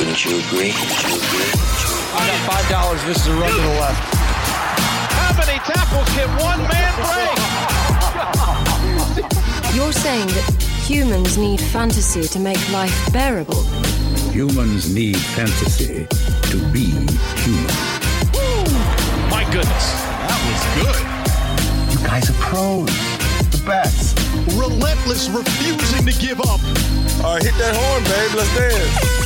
Wouldn't you agree? Wouldn't you agree? I got five dollars. This is a run to the left. How many tackles can one man break? You're saying that humans need fantasy to make life bearable. Humans need fantasy to be human. My goodness, that was good. You guys are pros. The best. Relentless, refusing to give up. All right, hit that horn, babe. Let's dance.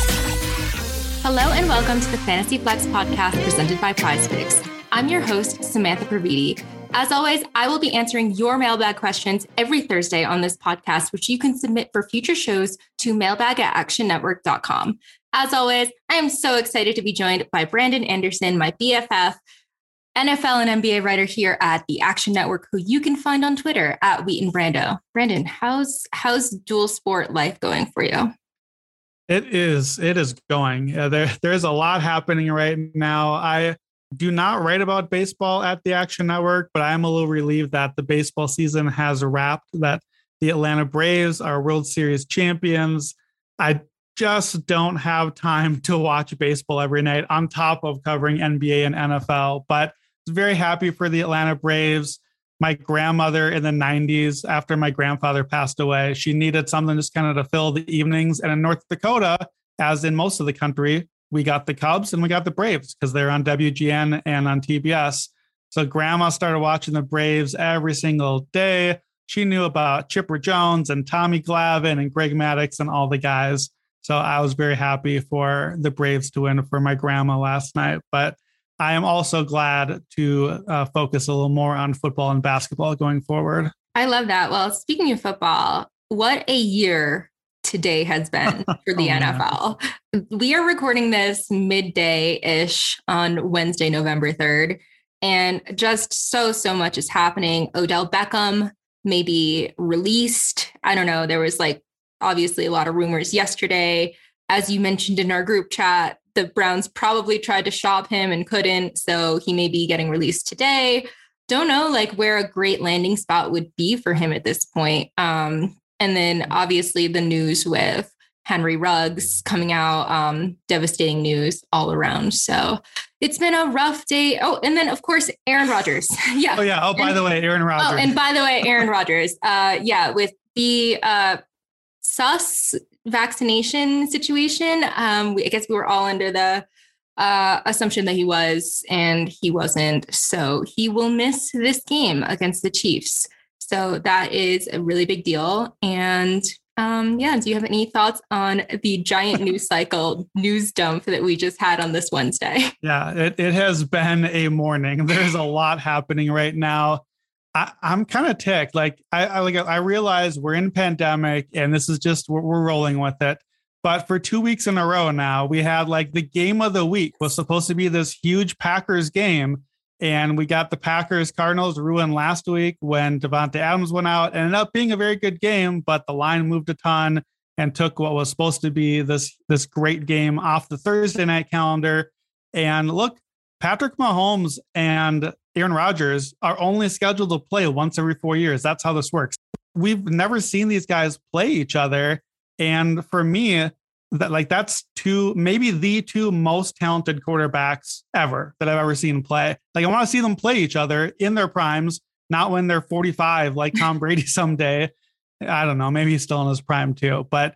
Hello and welcome to the Fantasy Flex podcast presented by Prize Picks. I'm your host, Samantha Previte. As always, I will be answering your mailbag questions every Thursday on this podcast, which you can submit for future shows to mailbag at actionnetwork.com. As always, I am so excited to be joined by Brandon Anderson, my BFF, NFL and NBA writer here at the Action Network, who you can find on Twitter at Wheaton Brando. Brandon, how's how's dual sport life going for you? It is. It is going. Uh, there, there's a lot happening right now. I do not write about baseball at the Action Network, but I'm a little relieved that the baseball season has wrapped. That the Atlanta Braves are World Series champions. I just don't have time to watch baseball every night on top of covering NBA and NFL. But very happy for the Atlanta Braves my grandmother in the 90s after my grandfather passed away she needed something just kind of to fill the evenings. And in north dakota as in most of the country we got the cubs and we got the braves because they're on wgn and on tbs so grandma started watching the braves every single day. She knew about chipper jones and tommy Glavine and greg Maddux and all the guys. So i was very happy for the braves to win for my grandma last night. But I am also glad to uh, focus a little more on football and basketball going forward. I love that. Well, speaking of football, what a year today has been for the oh, NFL. Man. We are recording this midday ish on Wednesday, November 3rd. And just so, so much is happening. Odell Beckham may be released. I don't know. There was like obviously a lot of rumors yesterday. As you mentioned in our group chat, the Browns probably tried to shop him and couldn't. So he may be getting released today. Don't know like where a great landing spot would be for him at this point. Um, and then obviously the news with Henry Ruggs coming out, um, devastating news all around. So it's been a rough day. Oh, and then of course Aaron Rodgers. yeah. Oh yeah. Oh, by and, the way, Aaron Rodgers. Oh, and by the way, Aaron Rodgers. Uh, yeah, with the uh, sus vaccination situation. Um, we, I guess we were all under the uh, assumption that he was, and he wasn't. So he will miss this game against the Chiefs. So that is a really big deal. And um, yeah, do you have any thoughts on the giant news cycle news dump that we just had on this Wednesday? Yeah, it, it has been a morning. There's a lot happening right now. I, am kind of ticked. Like I, I like I realize we're in pandemic and this is just we're, we're rolling with it. But for two weeks in a row now, we had like the game of the week was supposed to be this huge Packers game. And we got the Packers Cardinals ruined last week when Davante Adams went out. Ended up being a very good game, but the line moved a ton and took what was supposed to be this this great game off the Thursday night calendar. And look, Patrick Mahomes and Aaron Rodgers are only scheduled to play once every four years. That's how this works. We've never seen these guys play each other. And for me, that like that's two, maybe the two most talented quarterbacks ever that I've ever seen play. Like I want to see them play each other in their primes, not when they're 45 like Tom Brady someday. I don't know, maybe he's still in his prime too. But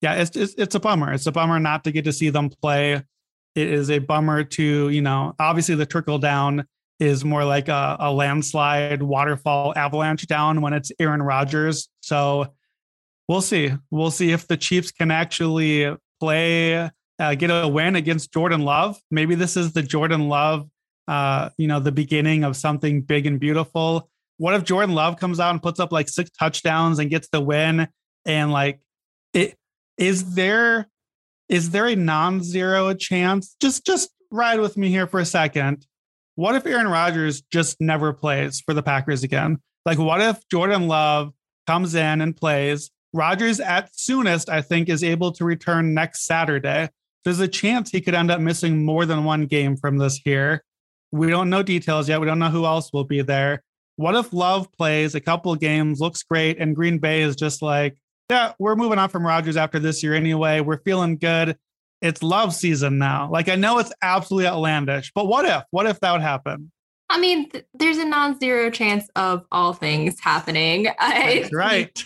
yeah, it's, it's it's a bummer. It's a bummer not to get to see them play. It is a bummer to, you know, obviously the trickle down is more like a, a landslide, waterfall, avalanche down when it's Aaron Rodgers. So we'll see. We'll see if the Chiefs can actually play, uh, get a win against Jordan Love. Maybe this is the Jordan Love, uh, you know, the beginning of something big and beautiful. What if Jordan Love comes out and puts up like six touchdowns and gets the win? And like, it is there is there a non-zero chance? Just just ride with me here for a second what if Aaron Rodgers just never plays for the Packers again? Like, what if Jordan Love comes in and plays? Rodgers, at soonest, I think, is able to return next Saturday. There's a chance he could end up missing more than one game from this here. We don't know details yet. We don't know who else will be there. What if Love plays a couple games, looks great, and Green Bay is just like, yeah, we're moving on from Rodgers after this year anyway. We're feeling good it's love season now. Like I know it's absolutely outlandish, but what if? What if that would happen? I mean, th- there's a non-zero chance of all things happening. That's right.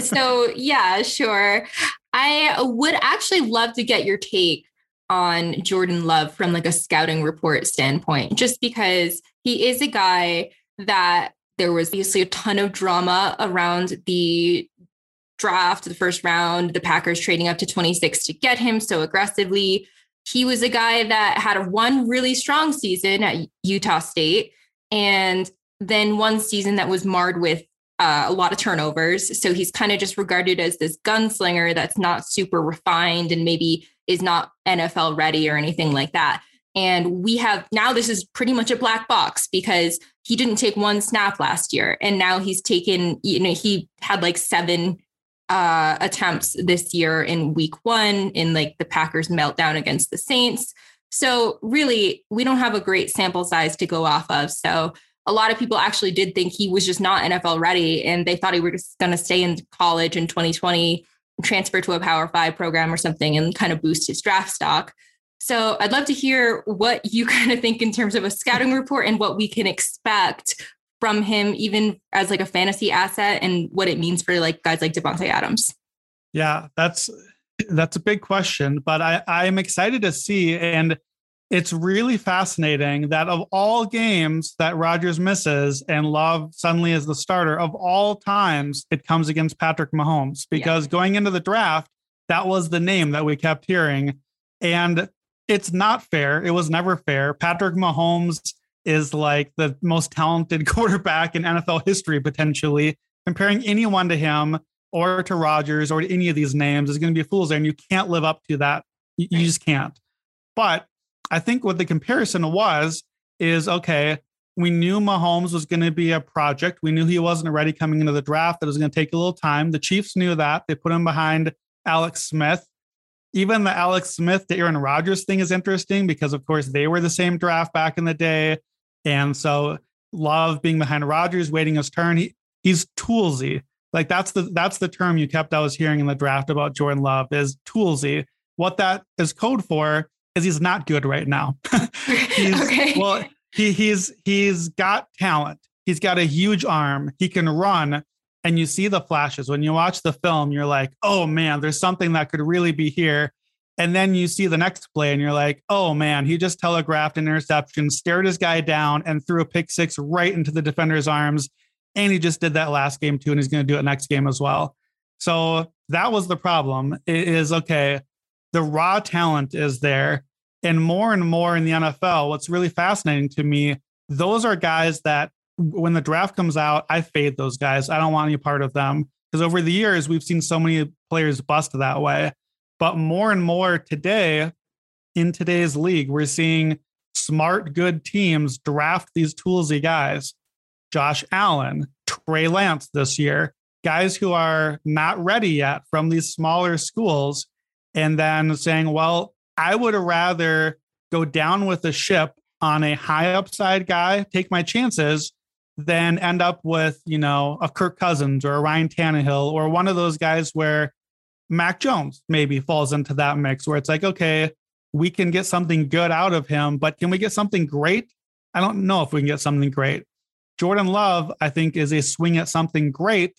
so yeah, sure. I would actually love to get your take on Jordan Love from like a scouting report standpoint, just because he is a guy that there was obviously a ton of drama around the draft, the first round, the Packers trading up to 26 to get him so aggressively. He was a guy that had one really strong season at Utah State and then one season that was marred with uh, a lot of turnovers. So he's kind of just regarded as this gunslinger that's not super refined and maybe is not NFL ready or anything like that. And we have now this is pretty much a black box because he didn't take one snap last year. And now he's taken, you know, he had like seven uh, attempts this year in week one in like the Packers meltdown against the Saints. So, really, we don't have a great sample size to go off of. So, a lot of people actually did think he was just not NFL ready and they thought he was just going to stay in college in 2020, transfer to a Power Five program or something and kind of boost his draft stock. So, I'd love to hear what you kind of think in terms of a scouting report and what we can expect from him, even as like a fantasy asset, and what it means for like guys like Davante Adams? Yeah, that's that's a big question, but I I'm excited to see, and it's really fascinating that of all games that Rodgers misses and Love suddenly is the starter of all times, it comes against Patrick Mahomes because yeah. going into the draft, that was the name that we kept hearing, and it's not fair. It was never fair. Patrick Mahomes is like the most talented quarterback in NFL history, potentially. Comparing anyone to him or to Rodgers or to any of these names is going to be a fool's errand. You can't live up to that. You, just can't. But I think what the comparison was is okay, we knew Mahomes was going to be a project. We knew he wasn't ready coming into the draft, that was going to take a little time. The Chiefs knew that. They put him behind Alex Smith. Even the Alex Smith to Aaron Rodgers thing is interesting because, of course, they were the same draft back in the day. And so Love being behind Rodgers, waiting his turn. He, he's toolsy. Like that's the that's the term you kept I was hearing in the draft about Jordan Love is toolsy. What that is code for is he's not good right now. okay. Well, he he's he's got talent. He's got a huge arm. He can run. And you see the flashes. When you watch the film, you're like, oh man, there's something that could really be here. And then you see the next play and you're like, oh man, he just telegraphed an interception, stared his guy down, and threw a pick six right into the defender's arms. And he just did that last game too, and he's going to do it next game as well. So that was the problem. Is okay, the raw talent is there. And more and more in the NFL, what's really fascinating to me, those are guys that when the draft comes out, I fade those guys. I don't want any part of them. Because over the years, we've seen so many players bust that way. But more and more today, in today's league, we're seeing smart, good teams draft these toolsy guys. Josh Allen, Trey Lance this year, guys who are not ready yet from these smaller schools, and then saying, well, I would rather go down with the ship on a high upside guy, take my chances, than end up with, you know, a Kirk Cousins or a Ryan Tannehill or one of those guys where Mac Jones maybe falls into that mix where it's like, okay, we can get something good out of him, but can we get something great? I don't know if we can get something great. Jordan Love, I think, is a swing at something great.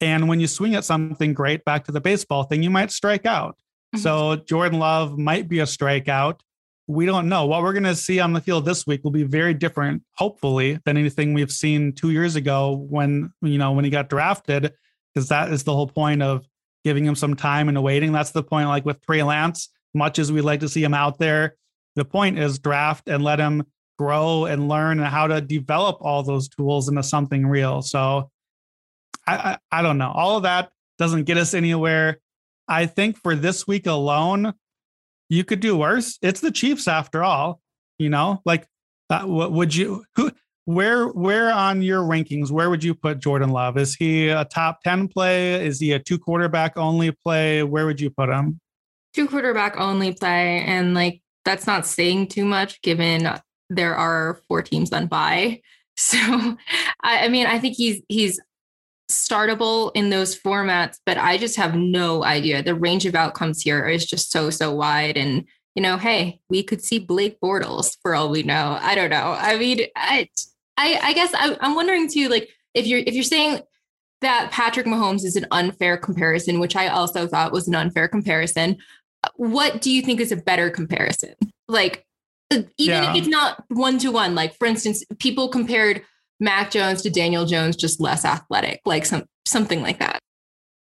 And when you swing at something great, back to the baseball thing, you might strike out. Mm-hmm. So Jordan Love might be a strikeout. We don't know. What we're going to see on the field this week will be very different, hopefully, than anything we've seen two years ago when, you know, when he got drafted, because that is the whole point of giving him some time and waiting. That's the point, like with Trey Lance, much as we'd like to see him out there, the point is draft and let him grow and learn and how to develop all those tools into something real. So I, I, I don't know. All of that doesn't get us anywhere. I think for this week alone, you could do worse. It's the Chiefs after all. You know, like uh, what would you who where where on your rankings where would you put Jordan Love? Is he a top 10 play? Is he a two quarterback only play? Where would you put him? Two quarterback only play and like that's not saying too much given there are four teams on bye. So I, I mean I think he's he's startable in those formats, but I just have no idea. The range of outcomes here is just so so wide and you know, hey, we could see Blake Bortles for all we know. I don't know. I mean, I I, I guess I, I'm wondering too, like if you're if you're saying that Patrick Mahomes is an unfair comparison, which I also thought was an unfair comparison. What do you think is a better comparison? Like, uh, even yeah. if it's not one to one, like for instance, people compared Mac Jones to Daniel Jones, just less athletic, like some something like that.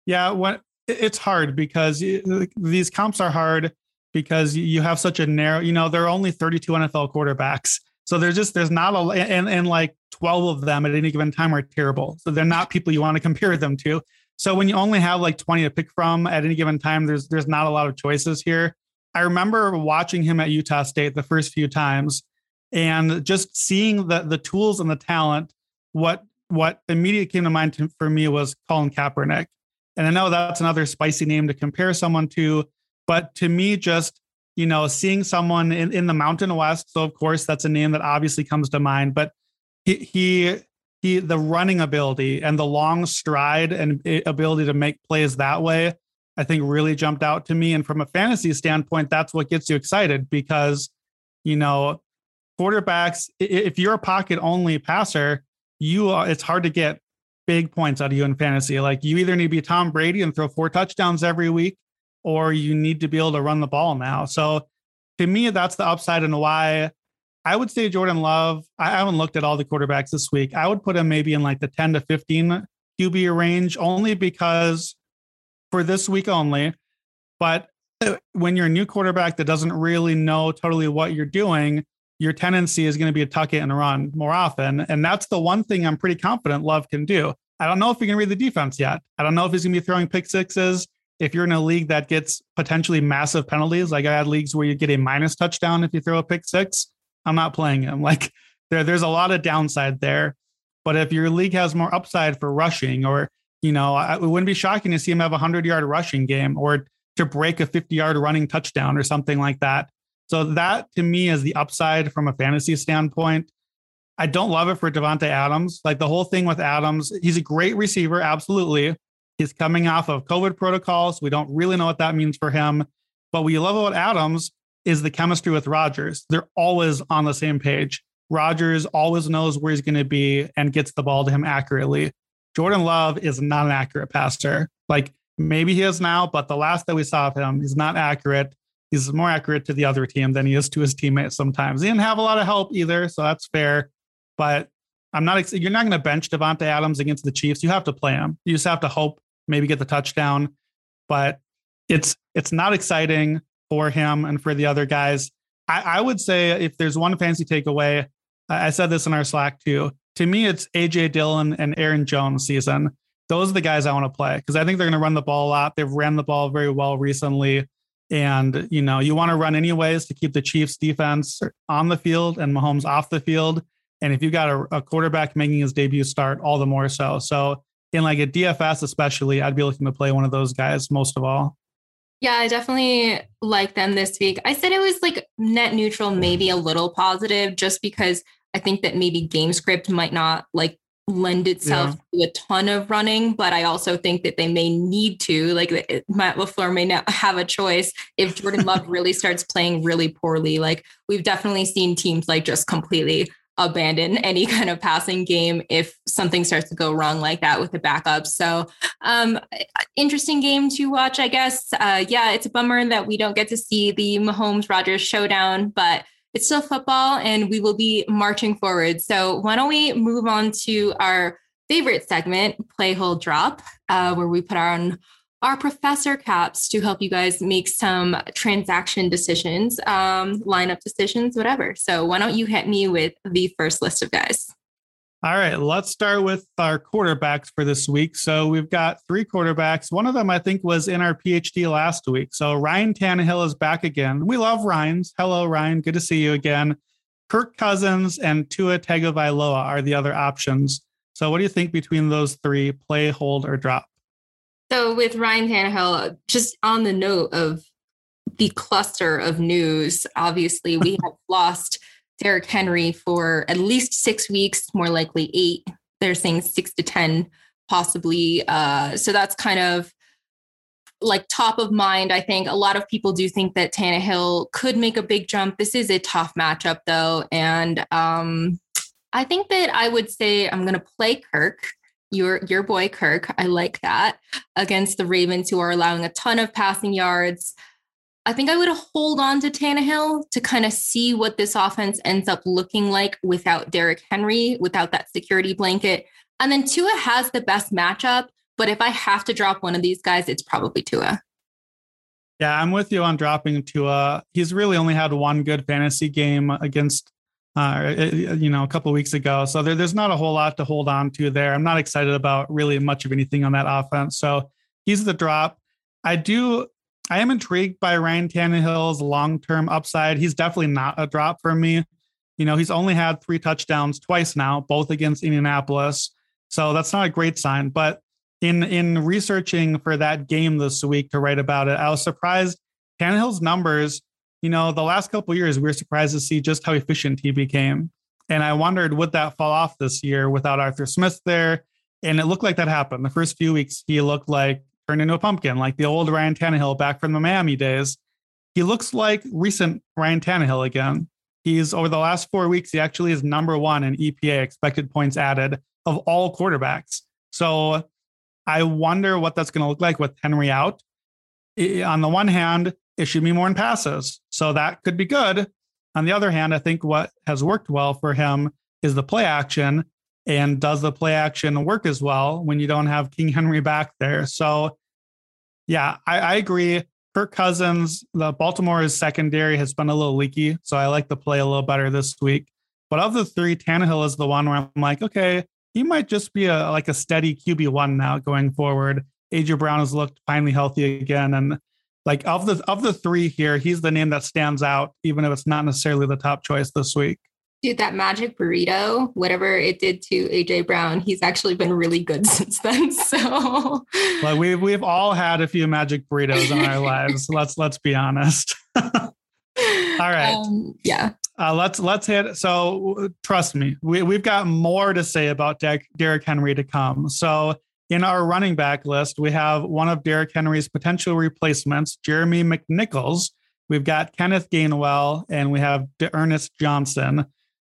Yeah, what it's hard because these comps are hard because you have such a narrow. You know, there are only 32 NFL quarterbacks so there's just there's not a and and like 12 of them at any given time are terrible. So they're not people you want to compare them to. So when you only have like 20 to pick from at any given time, there's there's not a lot of choices here. I remember watching him at Utah State the first few times and just seeing the the tools and the talent. What what immediately came to mind to, for me was Colin Kaepernick. And I know that's another spicy name to compare someone to, but to me, just you know, seeing someone in, in the Mountain West. So of course that's a name that obviously comes to mind, but he he he the running ability and the long stride and ability to make plays that way, I think really jumped out to me. And from a fantasy standpoint, that's what gets you excited because, you know, quarterbacks, if you're a pocket only passer, you are, it's hard to get big points out of you in fantasy. Like you either need to be Tom Brady and throw four touchdowns every week, or you need to be able to run the ball now. So to me, that's the upside and why I would say Jordan Love. I haven't looked at all the quarterbacks this week. I would put him maybe in like the 10 to 15 QB range only because for this week only. But uh, when you're a new quarterback that doesn't really know totally what you're doing, your tendency is going to be to tuck it and run more often. And that's the one thing I'm pretty confident Love can do. I don't know if he can read the defense yet. I don't know if he's going to be throwing pick sixes if you're in a league that gets potentially massive penalties, like I had leagues where you get a minus touchdown if you throw a pick six, I'm not playing him. Like there, there's a lot of downside there. But if your league has more upside for rushing, or you know, it wouldn't be shocking to see him have a hundred yard rushing game or to break a 50 yard running touchdown or something like that. So that to me is the upside from a fantasy standpoint. I don't love it for Davante Adams. Like the whole thing with Adams, he's a great receiver, absolutely. He's coming off of COVID protocols. We don't really know what that means for him. But what you love about Adams is the chemistry with Rodgers. They're always on the same page. Rodgers always knows where he's going to be and gets the ball to him accurately. Jordan Love is not an accurate passer. Like maybe he is now, but the last that we saw of him, he's not accurate. He's more accurate to the other team than he is to his teammates sometimes. He didn't have a lot of help either, so that's fair. But I'm not. You're not going to bench Davante Adams against the Chiefs. You have to play him. You just have to hope maybe get the touchdown. But it's it's not exciting for him and for the other guys. I, I would say if there's one fancy takeaway, I said this in our Slack too. To me, it's AJ Dillon and Aaron Jones season. Those are the guys I want to play because I think they're going to run the ball a lot. They've ran the ball very well recently. And, you know, you want to run anyways to keep the Chiefs defense on the field and Mahomes off the field. And if you got a, a quarterback making his debut start, all the more so. So in like a DFS, especially, I'd be looking to play one of those guys most of all. Yeah, I definitely like them this week. I said it was like net neutral, maybe a little positive, just because I think that maybe game script might not like lend itself yeah. to a ton of running, but I also think that they may need to. Like Matt LaFleur may not have a choice if Jordan Love really starts playing really poorly. Like we've definitely seen teams like just completely abandon any kind of passing game if something starts to go wrong like that with the backup. So, um, interesting game to watch, I guess. Uh, yeah, it's a bummer that we don't get to see the Mahomes Rodgers showdown, but it's still football and we will be marching forward. So, why don't we move on to our favorite segment, Play Hold Drop, uh, where we put our on our professor caps to help you guys make some transaction decisions, um, lineup decisions, whatever. So, why don't you hit me with the first list of guys? All right, let's start with our quarterbacks for this week. So we've got three quarterbacks. One of them, I think, was in our PhD last week. So Ryan Tannehill is back again. We love Ryan's. Hello, Ryan. Good to see you again. Kirk Cousins and Tua Tagovailoa are the other options. So what do you think between those three? Play, hold, or drop? So with Ryan Tannehill, just on the note of the cluster of news, obviously we have lost Derrick Henry for at least six weeks, more likely eight. They're saying six to 10, possibly. Uh, so that's kind of like top of mind. I think a lot of people do think that Tannehill could make a big jump. This is a tough matchup, though. And um, I think that I would say I'm going to play Kirk your your boy Kirk. I like that against the Ravens, who are allowing a ton of passing yards. I think I would hold on to Tannehill to kind of see what this offense ends up looking like without Derrick Henry, without that security blanket. And then Tua has the best matchup. But if I have to drop one of these guys, it's probably Tua. Yeah, I'm with you on dropping Tua. He's really only had one good fantasy game against uh, you know, a couple weeks ago. So there, there's not a whole lot to hold on to there. I'm not excited about really much of anything on that offense. So he's the drop. I do. I am intrigued by Ryan Tannehill's long-term upside. He's definitely not a drop for me. You know, he's only had three touchdowns twice now, both against Indianapolis. So that's not a great sign. But in in researching for that game this week to write about it, I was surprised Tannehill's numbers you know, the last couple years, we were surprised to see just how efficient he became. And I wondered, would that fall off this year without Arthur Smith there? And it looked like that happened. The first few weeks, he looked like turned into a pumpkin, like the old Ryan Tannehill back from the Miami days. He looks like recent Ryan Tannehill again. He's over the last four weeks, he actually is number one in EPA, expected points added, of all quarterbacks. So I wonder what that's going to look like with Henry out. On the one hand, issue me more in passes. So that could be good. On the other hand, I think what has worked well for him is the play action. And does the play action work as well when you don't have King Henry back there? So, yeah, I, I agree. Kirk Cousins, the Baltimore's secondary has been a little leaky. So I like the play a little better this week. But of the three, Tannehill is the one where I'm like, okay, he might just be a like a steady QB one now going forward. AJ Brown has looked finally healthy again, and like of the of the three here, he's the name that stands out, even if it's not necessarily the top choice this week. Dude, that magic burrito, whatever it did to AJ Brown, he's actually been really good since then. So, like we've we've all had a few magic burritos in our lives. Let's let's be honest. all right. Um, yeah. Uh, let's let's hit. So trust me, we we've got more to say about De- Derrick Henry to come. So in our running back list, we have one of Derrick Henry's potential replacements, Jeremy McNichols. We've got Kenneth Gainwell and we have Ernest Johnson.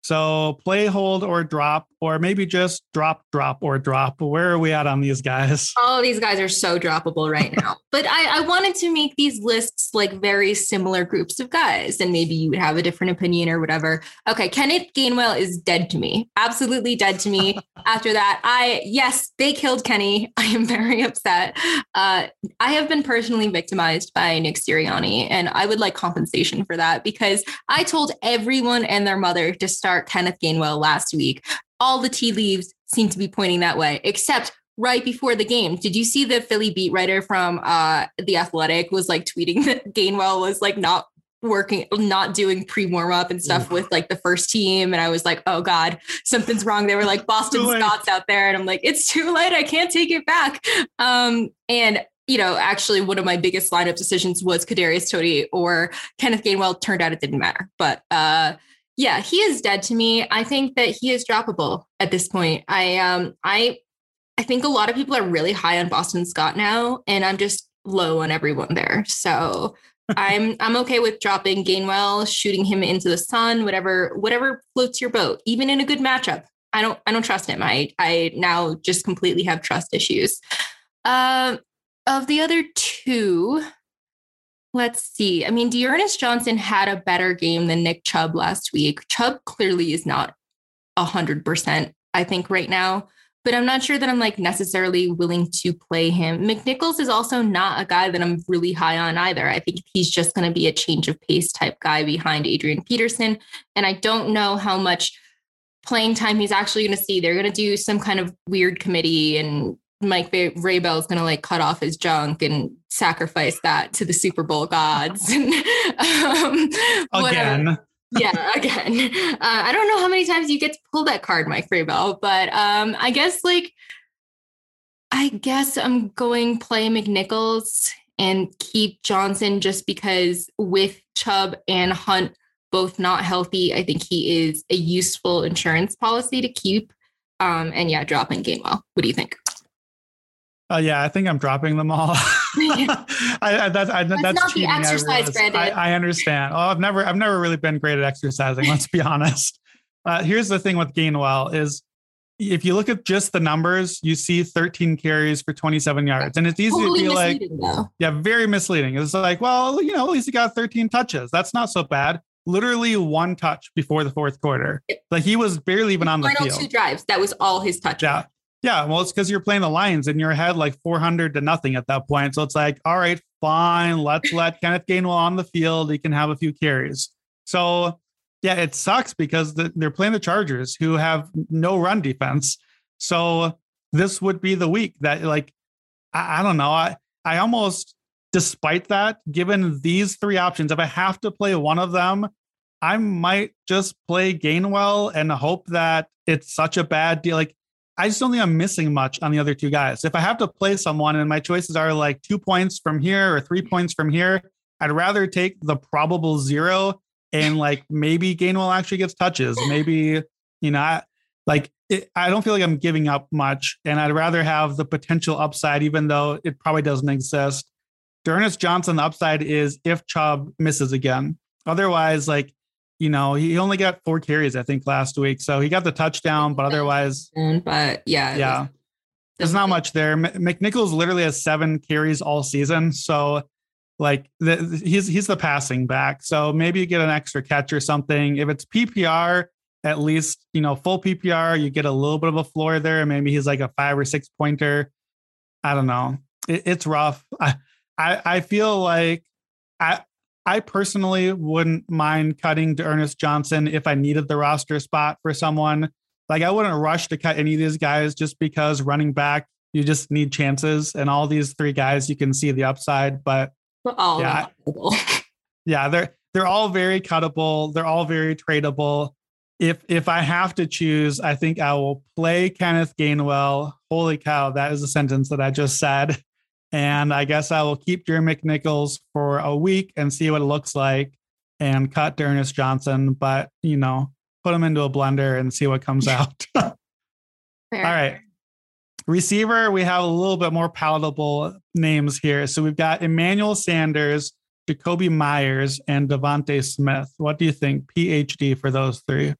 So play, hold, or drop, or maybe just drop, drop, or drop. Where are we at on these guys? Oh, these guys are so droppable right now. but I, I wanted to make these lists like very similar groups of guys, and maybe you would have a different opinion or whatever. Okay, Kenneth Gainwell is dead to me. Absolutely dead to me. After that, I yes, they killed Kenny. I am very upset. Uh, I have been personally victimized by Nick Sirianni, and I would like compensation for that because I told everyone and their mother to start start Kenneth Gainwell last week. All the tea leaves seem to be pointing that way, except right before the game. Did you see the Philly beat writer from uh, The Athletic was like tweeting that Gainwell was like not working, not doing pre warm up and stuff with like the first team. And I was like, oh God, something's wrong. They were like Boston Scott's out there. And I'm like, it's too late. I can't take it back. Um, and you know, actually one of my biggest lineup decisions was Kadarius Toney or Kenneth Gainwell. Turned out it didn't matter. But uh Yeah, he is dead to me. I think that he is droppable at this point. I um I I think a lot of people are really high on Boston Scott now, and I'm just low on everyone there. So I'm I'm okay with dropping Gainwell, shooting him into the sun, whatever whatever floats your boat. Even in a good matchup, I don't I don't trust him. I I now just completely have trust issues. Um, of the other two, let's see. I mean, D'Ernest Johnson had a better game than Nick Chubb last week. Chubb clearly is not hundred percent. I think right now but I'm not sure that I'm like necessarily willing to play him. McNichols is also not a guy that I'm really high on either. I think he's just going to be a change of pace type guy behind Adrian Peterson. And I don't know how much playing time he's actually going to see. They're going to do some kind of weird committee and Mike Vrabel is going to like cut off his junk and sacrifice that to the Super Bowl gods. um, Again yeah, again, uh, I don't know how many times you get to pull that card, Mike Vrabel, but um, I guess like, I guess I'm going play McNichols and keep Johnson just because with Chubb and Hunt both not healthy, I think he is a useful insurance policy to keep. Um, and yeah, dropping Gainwell. What do you think? Uh, yeah, I think I'm dropping them all. I, I, that's I, that's, that's not the exercise, Brandon. I, I, understand. Oh, I've never I've never really been great at exercising. Let's be honest. Uh, here's the thing with Gainwell is if you look at just the numbers, you see 13 carries for 27 yards, and it's easy totally to be like, though. yeah, very misleading. It's like, well, you know, at least he got 13 touches. That's not so bad. Literally one touch before the fourth quarter. Like he was barely even on the final field. two drives. That was all his touches. Yeah. Yeah, well, it's because you're playing the Lions and you're ahead like 400 to nothing at that point. So it's like, all right, fine. Let's let Kenneth Gainwell on the field. He can have a few carries. So yeah, it sucks because the, they're playing the Chargers who have no run defense. So this would be the week that like, I, I don't know. I, I almost, despite that, given these three options, if I have to play one of them, I might just play Gainwell and hope that it's such a bad deal. Like I just don't think I'm missing much on the other two guys. If I have to play someone and my choices are like two points from here or three points from here, I'd rather take the probable zero and like maybe Gainwell actually gets touches. Maybe, you know, I, like it, I don't feel like I'm giving up much and I'd rather have the potential upside, even though it probably doesn't exist. D'Ernest Johnson, the upside is if Chubb misses again. Otherwise, like you know, he only got four carries, I think, last week. So he got the touchdown, but otherwise, but yeah, yeah, there's not much there. McNichols literally has seven carries all season, so like the, he's he's the passing back. So maybe you get an extra catch or something. If it's PPR, at least you know full PPR, you get a little bit of a floor there. Maybe he's like a five or six pointer. I don't know. It, it's rough. I, I I feel like I I personally wouldn't mind cutting D'Ernest Johnson if I needed the roster spot for someone. Like I wouldn't rush to cut any of these guys just because running back, you just need chances. And all these three guys, you can see the upside. But all yeah, yeah, they're they're all very cuttable. They're all very tradable. If if I have to choose, I think I will play Kenneth Gainwell. Holy cow, that is a sentence that I just said. And I guess I will keep Jerry McNichols for a week and see what it looks like and cut D'Ernest Johnson, but you know, put him into a blender and see what comes out. All right. Receiver, we have a little bit more palatable names here. So we've got Emmanuel Sanders, Jakobi Meyers, and DeVonta Smith. What do you think? PhD for those three.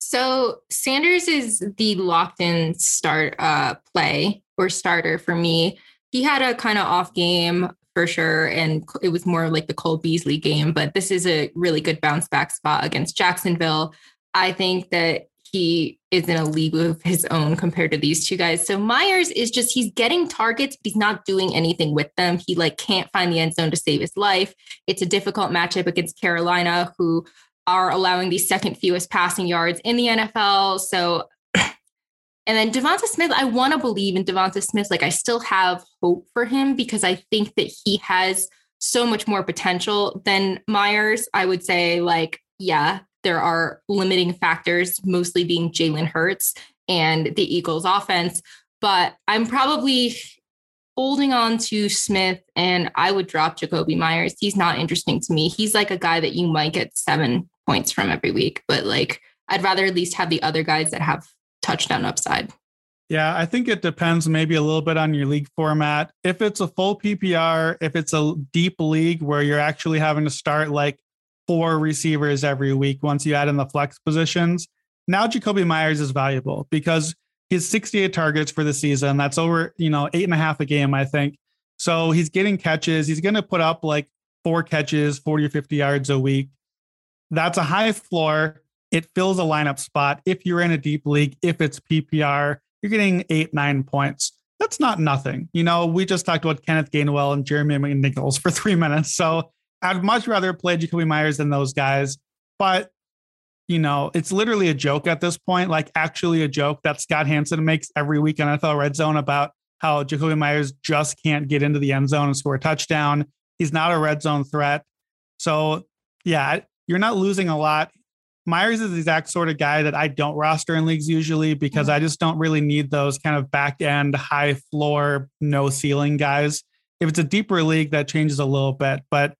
So Sanders is the locked in start uh, play or starter for me he had a kind of off game for sure. And it was more like the Cole Beasley game, but this is a really good bounce back spot against Jacksonville. I think that he is in a league of his own compared to these two guys. So Meyers is just he's getting targets, but he's not doing anything with them. He like can't find the end zone to save his life. It's a difficult matchup against Carolina, who are allowing the second fewest passing yards in the NFL. So and then DeVonta Smith, I want to believe in DeVonta Smith. Like I still have hope for him because I think that he has so much more potential than Meyers. I would say, like, yeah, there are limiting factors, mostly being Jalen Hurts and the Eagles offense. But I'm probably holding on to Smith and I would drop Jakobi Meyers. He's not interesting to me. He's like a guy that you might get seven points from every week, but like I'd rather at least have the other guys that have touchdown upside. Yeah, I think it depends maybe a little bit on your league format. If it's a full PPR, if it's a deep league where you're actually having to start like four receivers every week once you add in the flex positions, now Jakobi Meyers is valuable because he's 68 targets for the season. That's over, you know, eight and a half a game, I think. So he's getting catches. He's going to put up like four catches, 40 or 50 yards a week. That's a high floor. It fills a lineup spot. If you're in a deep league, if it's PPR, you're getting eight, nine points. That's not nothing. You know, we just talked about Kenneth Gainwell and Jeremy McNichols for three minutes. So I'd much rather play Jakobi Meyers than those guys. But, you know, it's literally a joke at this point, like actually a joke that Scott Hanson makes every week in NFL Red Zone about how Jakobi Meyers just can't get into the end zone and score a touchdown. He's not a red zone threat. So, yeah, you're not losing a lot. Meyers is the exact sort of guy that I don't roster in leagues usually because mm-hmm. I just don't really need those kind of back end, high floor, no ceiling guys. If it's a deeper league, that changes a little bit. But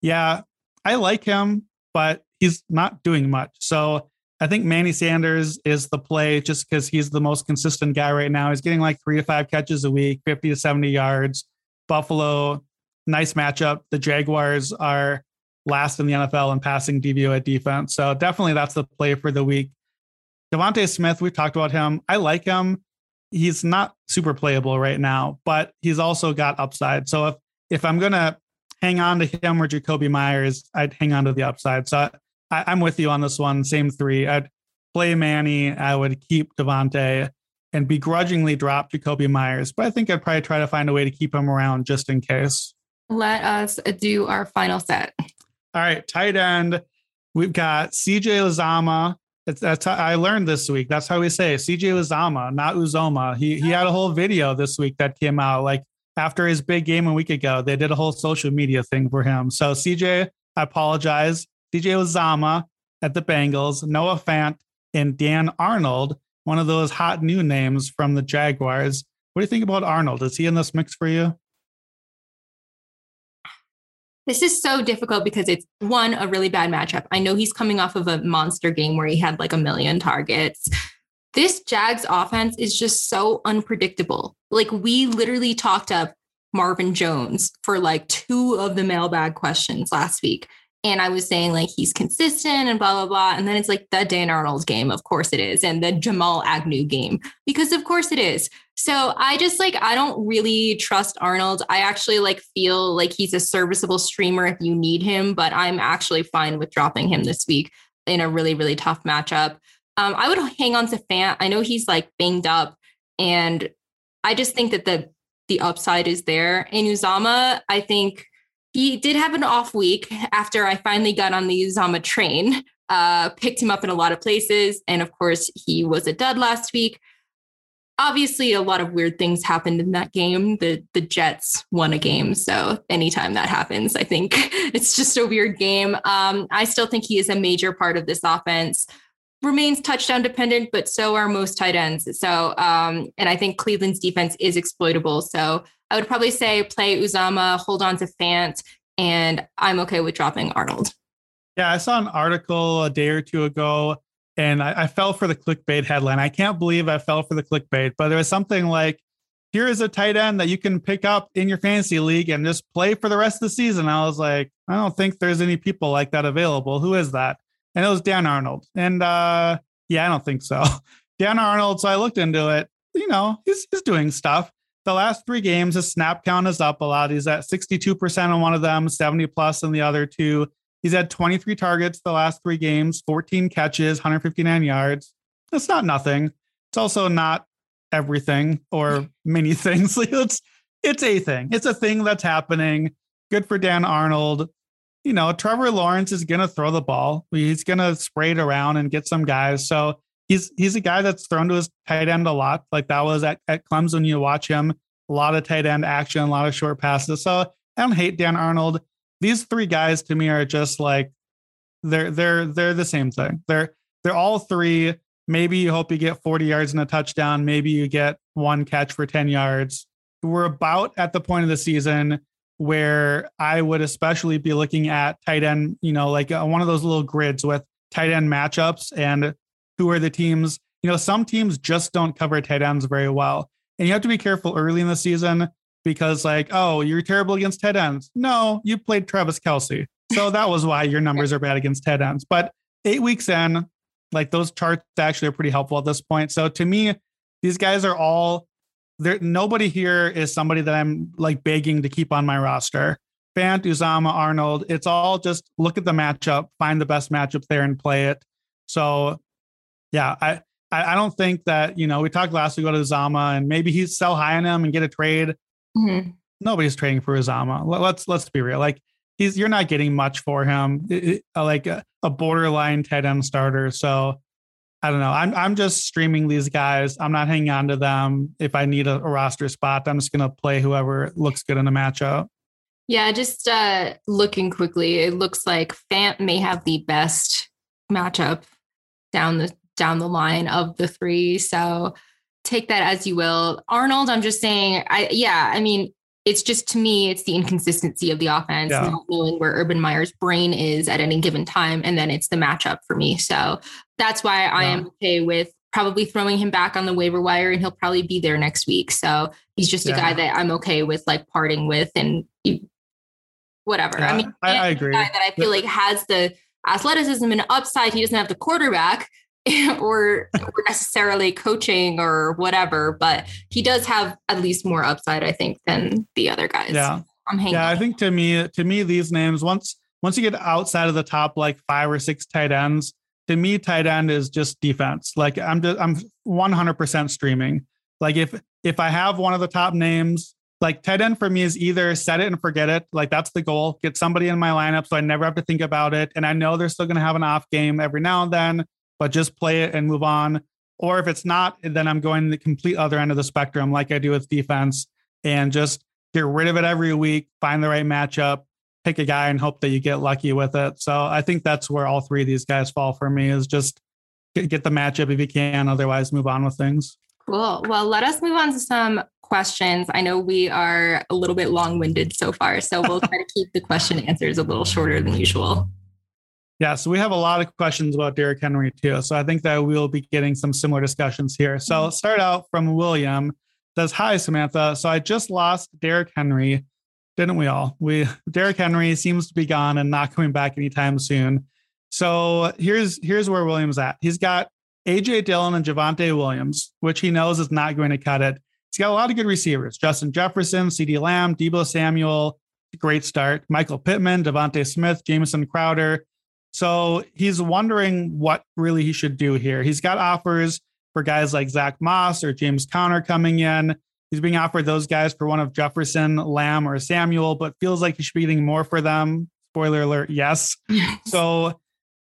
yeah, I like him, but he's not doing much. So I think Manny Sanders is the play just because he's the most consistent guy right now. He's getting like three to five catches a week, 50 to 70 yards. Buffalo, nice matchup. The Jaguars are last in the NFL in passing DVOA defense. So definitely that's the play for the week. DeVonta Smith, we've talked about him. I like him. He's not super playable right now, but he's also got upside. So if if I'm gonna hang on to him or Jakobi Meyers, I'd hang on to the upside. So I, am with you on this one. Same three. I'd play Manny. I would keep DeVonta and begrudgingly drop Jakobi Meyers, but I think I'd probably try to find a way to keep him around just in case. Let us do our final set. All right, tight end. We've got CJ Uzomah. That's, that's how I learned this week. That's how we say it. CJ Uzomah, not Uzoma. He he had a whole video this week that came out like after his big game a week ago. They did a whole social media thing for him. So CJ, I apologize. CJ Uzomah at the Bengals, Noah Fant, and Dan Arnold, one of those hot new names from the Jaguars. What do you think about Arnold? Is he in this mix for you? This is so difficult because it's one, a really bad matchup. I know he's coming off of a monster game where he had like a million targets. This Jags offense is just so unpredictable. Like we literally talked up Marvin Jones for like two of the mailbag questions last week. And I was saying like he's consistent and blah blah blah. And then it's like the Dan Arnold game, of course it is, and the Jamal Agnew game, because of course it is. So I just like I don't really trust Arnold. I actually like feel like he's a serviceable streamer if you need him, but I'm actually fine with dropping him this week in a really really tough matchup. Um, I would hang on to Fant. I know he's like banged up, and I just think that the the upside is there. And Uzomah, I think he did have an off week after I finally got on the Uzomah train. Uh, picked him up in a lot of places, and of course, he was a dud last week. Obviously, a lot of weird things happened in that game. The the Jets won a game, so anytime that happens, I think it's just a weird game. Um, I still think he is a major part of this offense remains touchdown dependent, but so are most tight ends. So, um, and I think Cleveland's defense is exploitable. So I would probably say play Uzomah, hold on to Fant, and I'm okay with dropping Arnold. Yeah, I saw an article a day or two ago and I, I, fell for the clickbait headline. I can't believe I fell for the clickbait, but there was something like, here is a tight end that you can pick up in your fantasy league and just play for the rest of the season. I was like, I don't think there's any people like that available. Who is that? And it was Dan Arnold. And uh, yeah, I don't think so. Dan Arnold. So I looked into it. You know, he's, he's doing stuff the last three games, his snap count is up a lot. He's at 62% on one of them, 70 plus on the other two. He's had 23 targets the last three games, 14 catches, 159 yards. It's not nothing. It's also not everything or many things. it's it's a thing. It's a thing that's happening. Good for Dan Arnold. You know, Trevor Lawrence is gonna throw the ball. He's gonna spray it around and get some guys. So he's he's a guy that's thrown to his tight end a lot. Like that was at, at Clemson. You watch him, a lot of tight end action, a lot of short passes. So I don't hate Dan Arnold. These three guys to me are just like they're they're they're the same thing. They're they're all three. Maybe you hope you get 40 yards and a touchdown. Maybe you get one catch for 10 yards. We're about at the point of the season where I would especially be looking at tight end, you know, like uh, one of those little grids with tight end matchups and who are the teams. You know, some teams just don't cover tight ends very well. And you have to be careful early in the season because, like, oh, you're terrible against tight ends. No, you played Travis Kelce. So that was why your numbers are bad against tight ends. But eight weeks in, like those charts actually are pretty helpful at this point. So to me, these guys are all there. Nobody here is somebody that I'm like begging to keep on my roster. Fant, Uzomah, Arnold. It's all just look at the matchup, find the best matchup there, and play it. So, yeah, I I, don't think that you know we talked last week about Uzomah and maybe he's sell high on him and get a trade. Mm-hmm. Nobody's trading for Uzomah. Let's let's be real. Like he's you're not getting much for him. It, like a, a borderline tight end starter. So I don't know. I'm I'm just streaming these guys. I'm not hanging on to them. If I need a, a roster spot, I'm just gonna play whoever looks good in the matchup. Yeah, just uh, looking quickly, it looks like Fant may have the best matchup down the down the line of the three. So take that as you will. Arnold, I'm just saying, I yeah, I mean, it's just to me, it's the inconsistency of the offense, yeah. not knowing where Urban Meyer's brain is at any given time. And then it's the matchup for me. So that's why I am okay with probably throwing him back on the waiver wire and he'll probably be there next week. So he's just yeah. a guy that I'm okay with like parting with and whatever. I mean, I, I agree. that I feel like has the athleticism and upside. He doesn't have the quarterback. or, or necessarily coaching or whatever, but he does have at least more upside, I think, than the other guys. Yeah. I'm hanging. Yeah, I think to me, to me, these names once once you get outside of the top like five or six tight ends, to me, tight end is just defense. Like I'm just I'm 100% streaming. Like if if I have one of the top names, like tight end for me is either set it and forget it. Like that's the goal. Get somebody in my lineup so I never have to think about it. And I know they're still going to have an off game every now and then but just play it and move on. Or if it's not, then I'm going to the complete other end of the spectrum, like I do with defense, and just get rid of it every week, find the right matchup, pick a guy, and hope that you get lucky with it. So I think that's where all three of these guys fall for me is just get, get the matchup if you can. Otherwise, move on with things. Cool. Well, let us move on to some questions. I know we are a little bit long winded so far, so we'll try to keep the question answers a little shorter than usual. Yeah, so we have a lot of questions about Derrick Henry too. So I think that we'll be getting some similar discussions here. So mm-hmm. let's start out from William. Says, Hi, Samantha. So I just lost Derrick Henry. Didn't we all? We Derrick Henry seems to be gone and not coming back anytime soon. So here's here's where William's at. He's got AJ Dillon and Javonte Williams, which he knows is not going to cut it. He's got a lot of good receivers: Justin Jefferson, CeeDee Lamb, Deebo Samuel. Great start. Michael Pittman, DeVonta Smith, Jamison Crowder. So he's wondering what really he should do here. He's got offers for guys like Zach Moss or James Conner coming in. He's being offered those guys for one of Jefferson, Lamb, or Samuel, but feels like he should be getting more for them. Spoiler alert, yes. so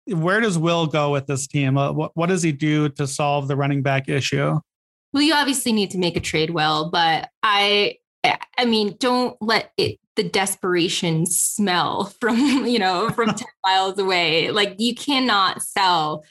where does Will go with this team? Uh, what, what does he do to solve the running back issue? Well, you obviously need to make a trade well, but I I mean, don't let it the desperation smell from you know from 10 miles away. Like you cannot sell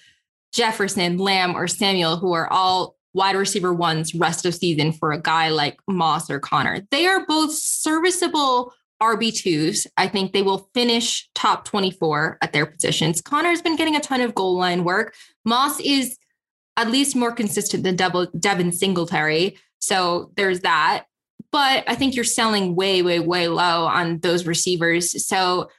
jefferson lamb or samuel who are all wide receiver ones rest of season for a guy like moss or Conner. They are both serviceable rb2s i think they will finish top 24 at their positions. Conner's been getting a ton of goal line work. Moss is at least more consistent than devin singletary. So there's that but I think you're selling way, way, way low on those receivers. So,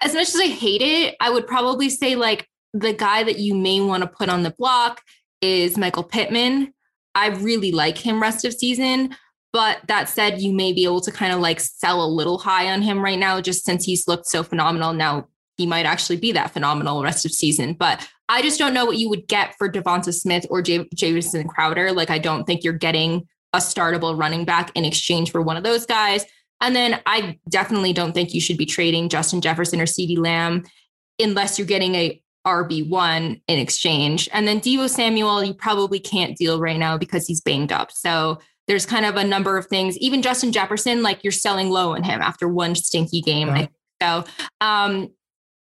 as much as I hate it, I would probably say like the guy that you may want to put on the block is Michael Pittman. I really like him rest of season. But that said, you may be able to kind of like sell a little high on him right now, just since he's looked so phenomenal. Now he might actually be that phenomenal rest of season. But I just don't know what you would get for DeVonta Smith or J- Jamison Crowder. Like I don't think you're getting a startable running back in exchange for one of those guys. And then I definitely don't think you should be trading Justin Jefferson or CeeDee Lamb unless you're getting a RB1 in exchange. And then Deebo Samuel, you probably can't deal right now because he's banged up. So there's kind of a number of things. Even Justin Jefferson, like you're selling low on him after one stinky game. Yeah. So um,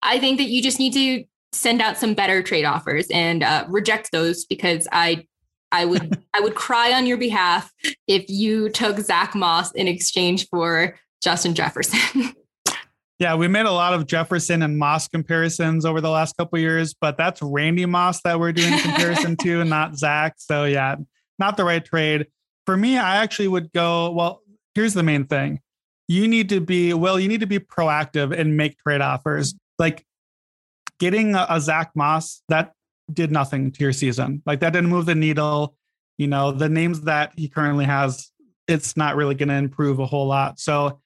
I think that you just need to send out some better trade offers and uh, reject those because I I would I would cry on your behalf if you took Zach Moss in exchange for Justin Jefferson. Yeah, we made a lot of Jefferson and Moss comparisons over the last couple years, but that's Randy Moss that we're doing comparison to, not Zach. So yeah, not the right trade. For me, I actually would go, well, here's the main thing. You need to be, well, you need to be proactive and make trade offers. Like getting a, a Zach Moss, that did nothing to your season. Like that didn't move the needle. You know, the names that he currently has, it's not really going to improve a whole lot. So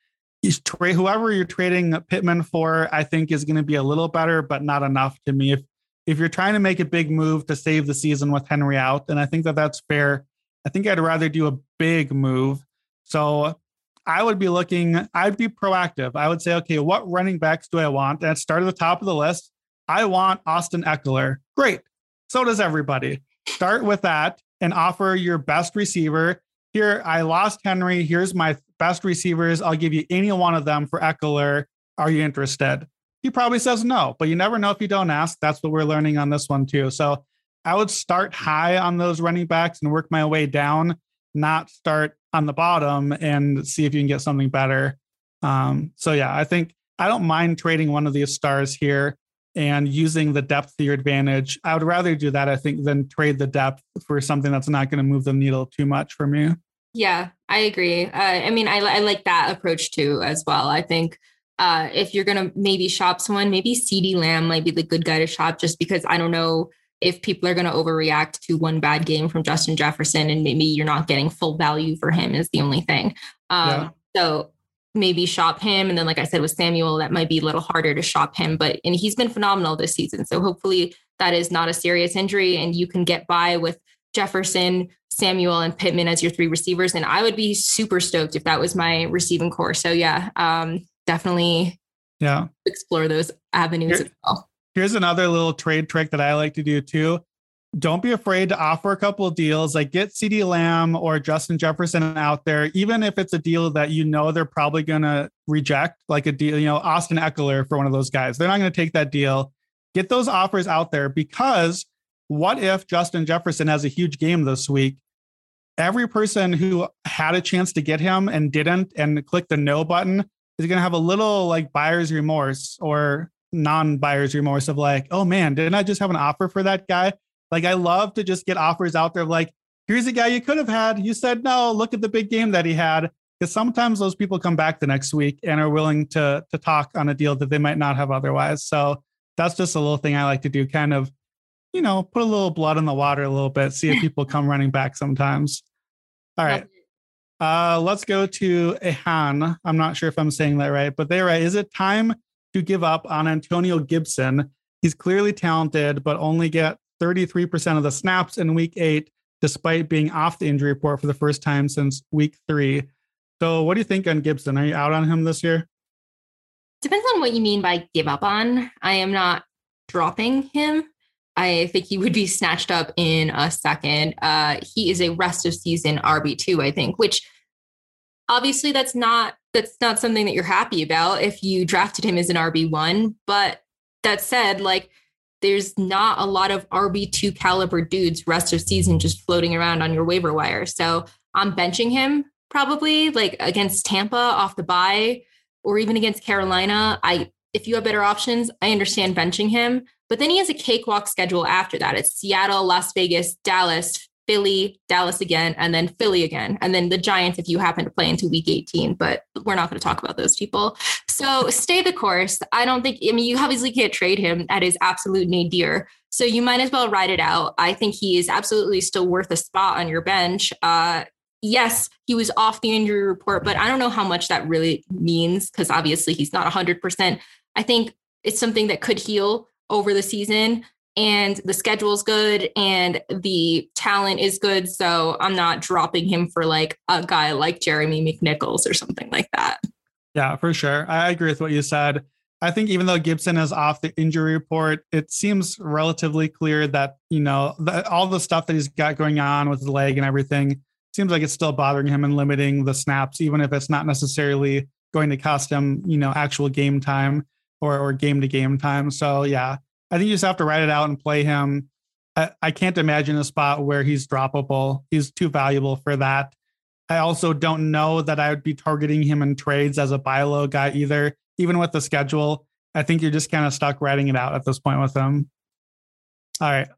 tra- whoever you're trading Pittman for, I think is going to be a little better, but not enough to me. If if you're trying to make a big move to save the season with Henry out, and I think that that's fair. I think I'd rather do a big move. So I would be looking, I'd be proactive. I would say, okay, what running backs do I want? And start at the top of the list. I want Austin Ekeler. Great. So does everybody. Start with that and offer your best receiver. Here, I lost Henry. Here's my best receivers. I'll give you any one of them for Ekeler. Are you interested? He probably says no, but you never know if you don't ask. That's what we're learning on this one too. So I would start high on those running backs and work my way down, not start on the bottom and see if you can get something better. Um, so yeah, I think I don't mind trading one of these stars here and using the depth to your advantage. I would rather do that, I think, than trade the depth for something that's not going to move the needle too much for me. Yeah, I agree. Uh, I mean, I, I like that approach too, as well. I think uh, if you're going to maybe shop someone, maybe CeeDee Lamb might be the good guy to shop just because I don't know if people are going to overreact to one bad game from Justin Jefferson and maybe you're not getting full value for him is the only thing. Um, yeah. So maybe shop him. And then, like I said, with Samuel, that might be a little harder to shop him, but and he's been phenomenal this season. So hopefully that is not a serious injury and you can get by with Jefferson, Samuel, and Pittman as your three receivers. And I would be super stoked if that was my receiving core. So yeah, um, definitely yeah explore those avenues Here, as well. Here's another little trade trick that I like to do too. Don't be afraid to offer a couple of deals, like get CeeDee Lamb or Justin Jefferson out there, even if it's a deal that you know they're probably going to reject, like a deal, you know, Austin Ekeler for one of those guys. They're not going to take that deal. Get those offers out there because what if Justin Jefferson has a huge game this week? Every person who had a chance to get him and didn't and click the no button is going to have a little like buyer's remorse or non buyer's remorse of like, oh man, didn't I just have an offer for that guy? Like, I love to just get offers out there of like, here's a guy you could have had. You said no, look at the big game that he had. Because sometimes those people come back the next week and are willing to to talk on a deal that they might not have otherwise. So that's just a little thing I like to do, kind of you know, put a little blood in the water a little bit, see if people come running back sometimes. All right. Uh, let's go to Ehan. I'm not sure if I'm saying that right, but they're right. Is it time to give up on Antonio Gibson? He's clearly talented, but only get 33% of the snaps in week eight, despite being off the injury report for the first time since week three. So, what do you think on Gibson? Are you out on him this year? Depends on what you mean by give up on. I am not dropping him. I think he would be snatched up in a second. Uh, he is a rest of season RB two, I think, which obviously that's not that's not something that you're happy about if you drafted him as an RB one. But that said, like there's not a lot of RB two caliber dudes rest of season just floating around on your waiver wire. So I'm benching him probably like against Tampa off the bye or even against Carolina. I if you have better options, I understand benching him. But then he has a cakewalk schedule after that. It's Seattle, Las Vegas, Dallas, Philly, Dallas again, and then Philly again. And then the Giants if you happen to play into week 18. But we're not going to talk about those people. So stay the course. I don't think, I mean, you obviously can't trade him at his absolute nadir. So you might as well ride it out. I think he is absolutely still worth a spot on your bench. Uh, yes, he was off the injury report, but I don't know how much that really means because obviously he's not 100%. I think it's something that could heal over the season and the schedule's good and the talent is good. So I'm not dropping him for like a guy like Jeremy McNichols or something like that. Yeah, for sure. I agree with what you said. I think even though Gibson is off the injury report, it seems relatively clear that, you know, the, all the stuff that he's got going on with his leg and everything seems like it's still bothering him and limiting the snaps, even if it's not necessarily going to cost him, you know, actual game time or, or game to game time. So yeah, I think you just have to write it out and play him. I, I can't imagine a spot where he's droppable. He's too valuable for that. I also don't know that I would be targeting him in trades as a buy low guy either. Even with the schedule, I think you're just kind of stuck writing it out at this point with him. All right.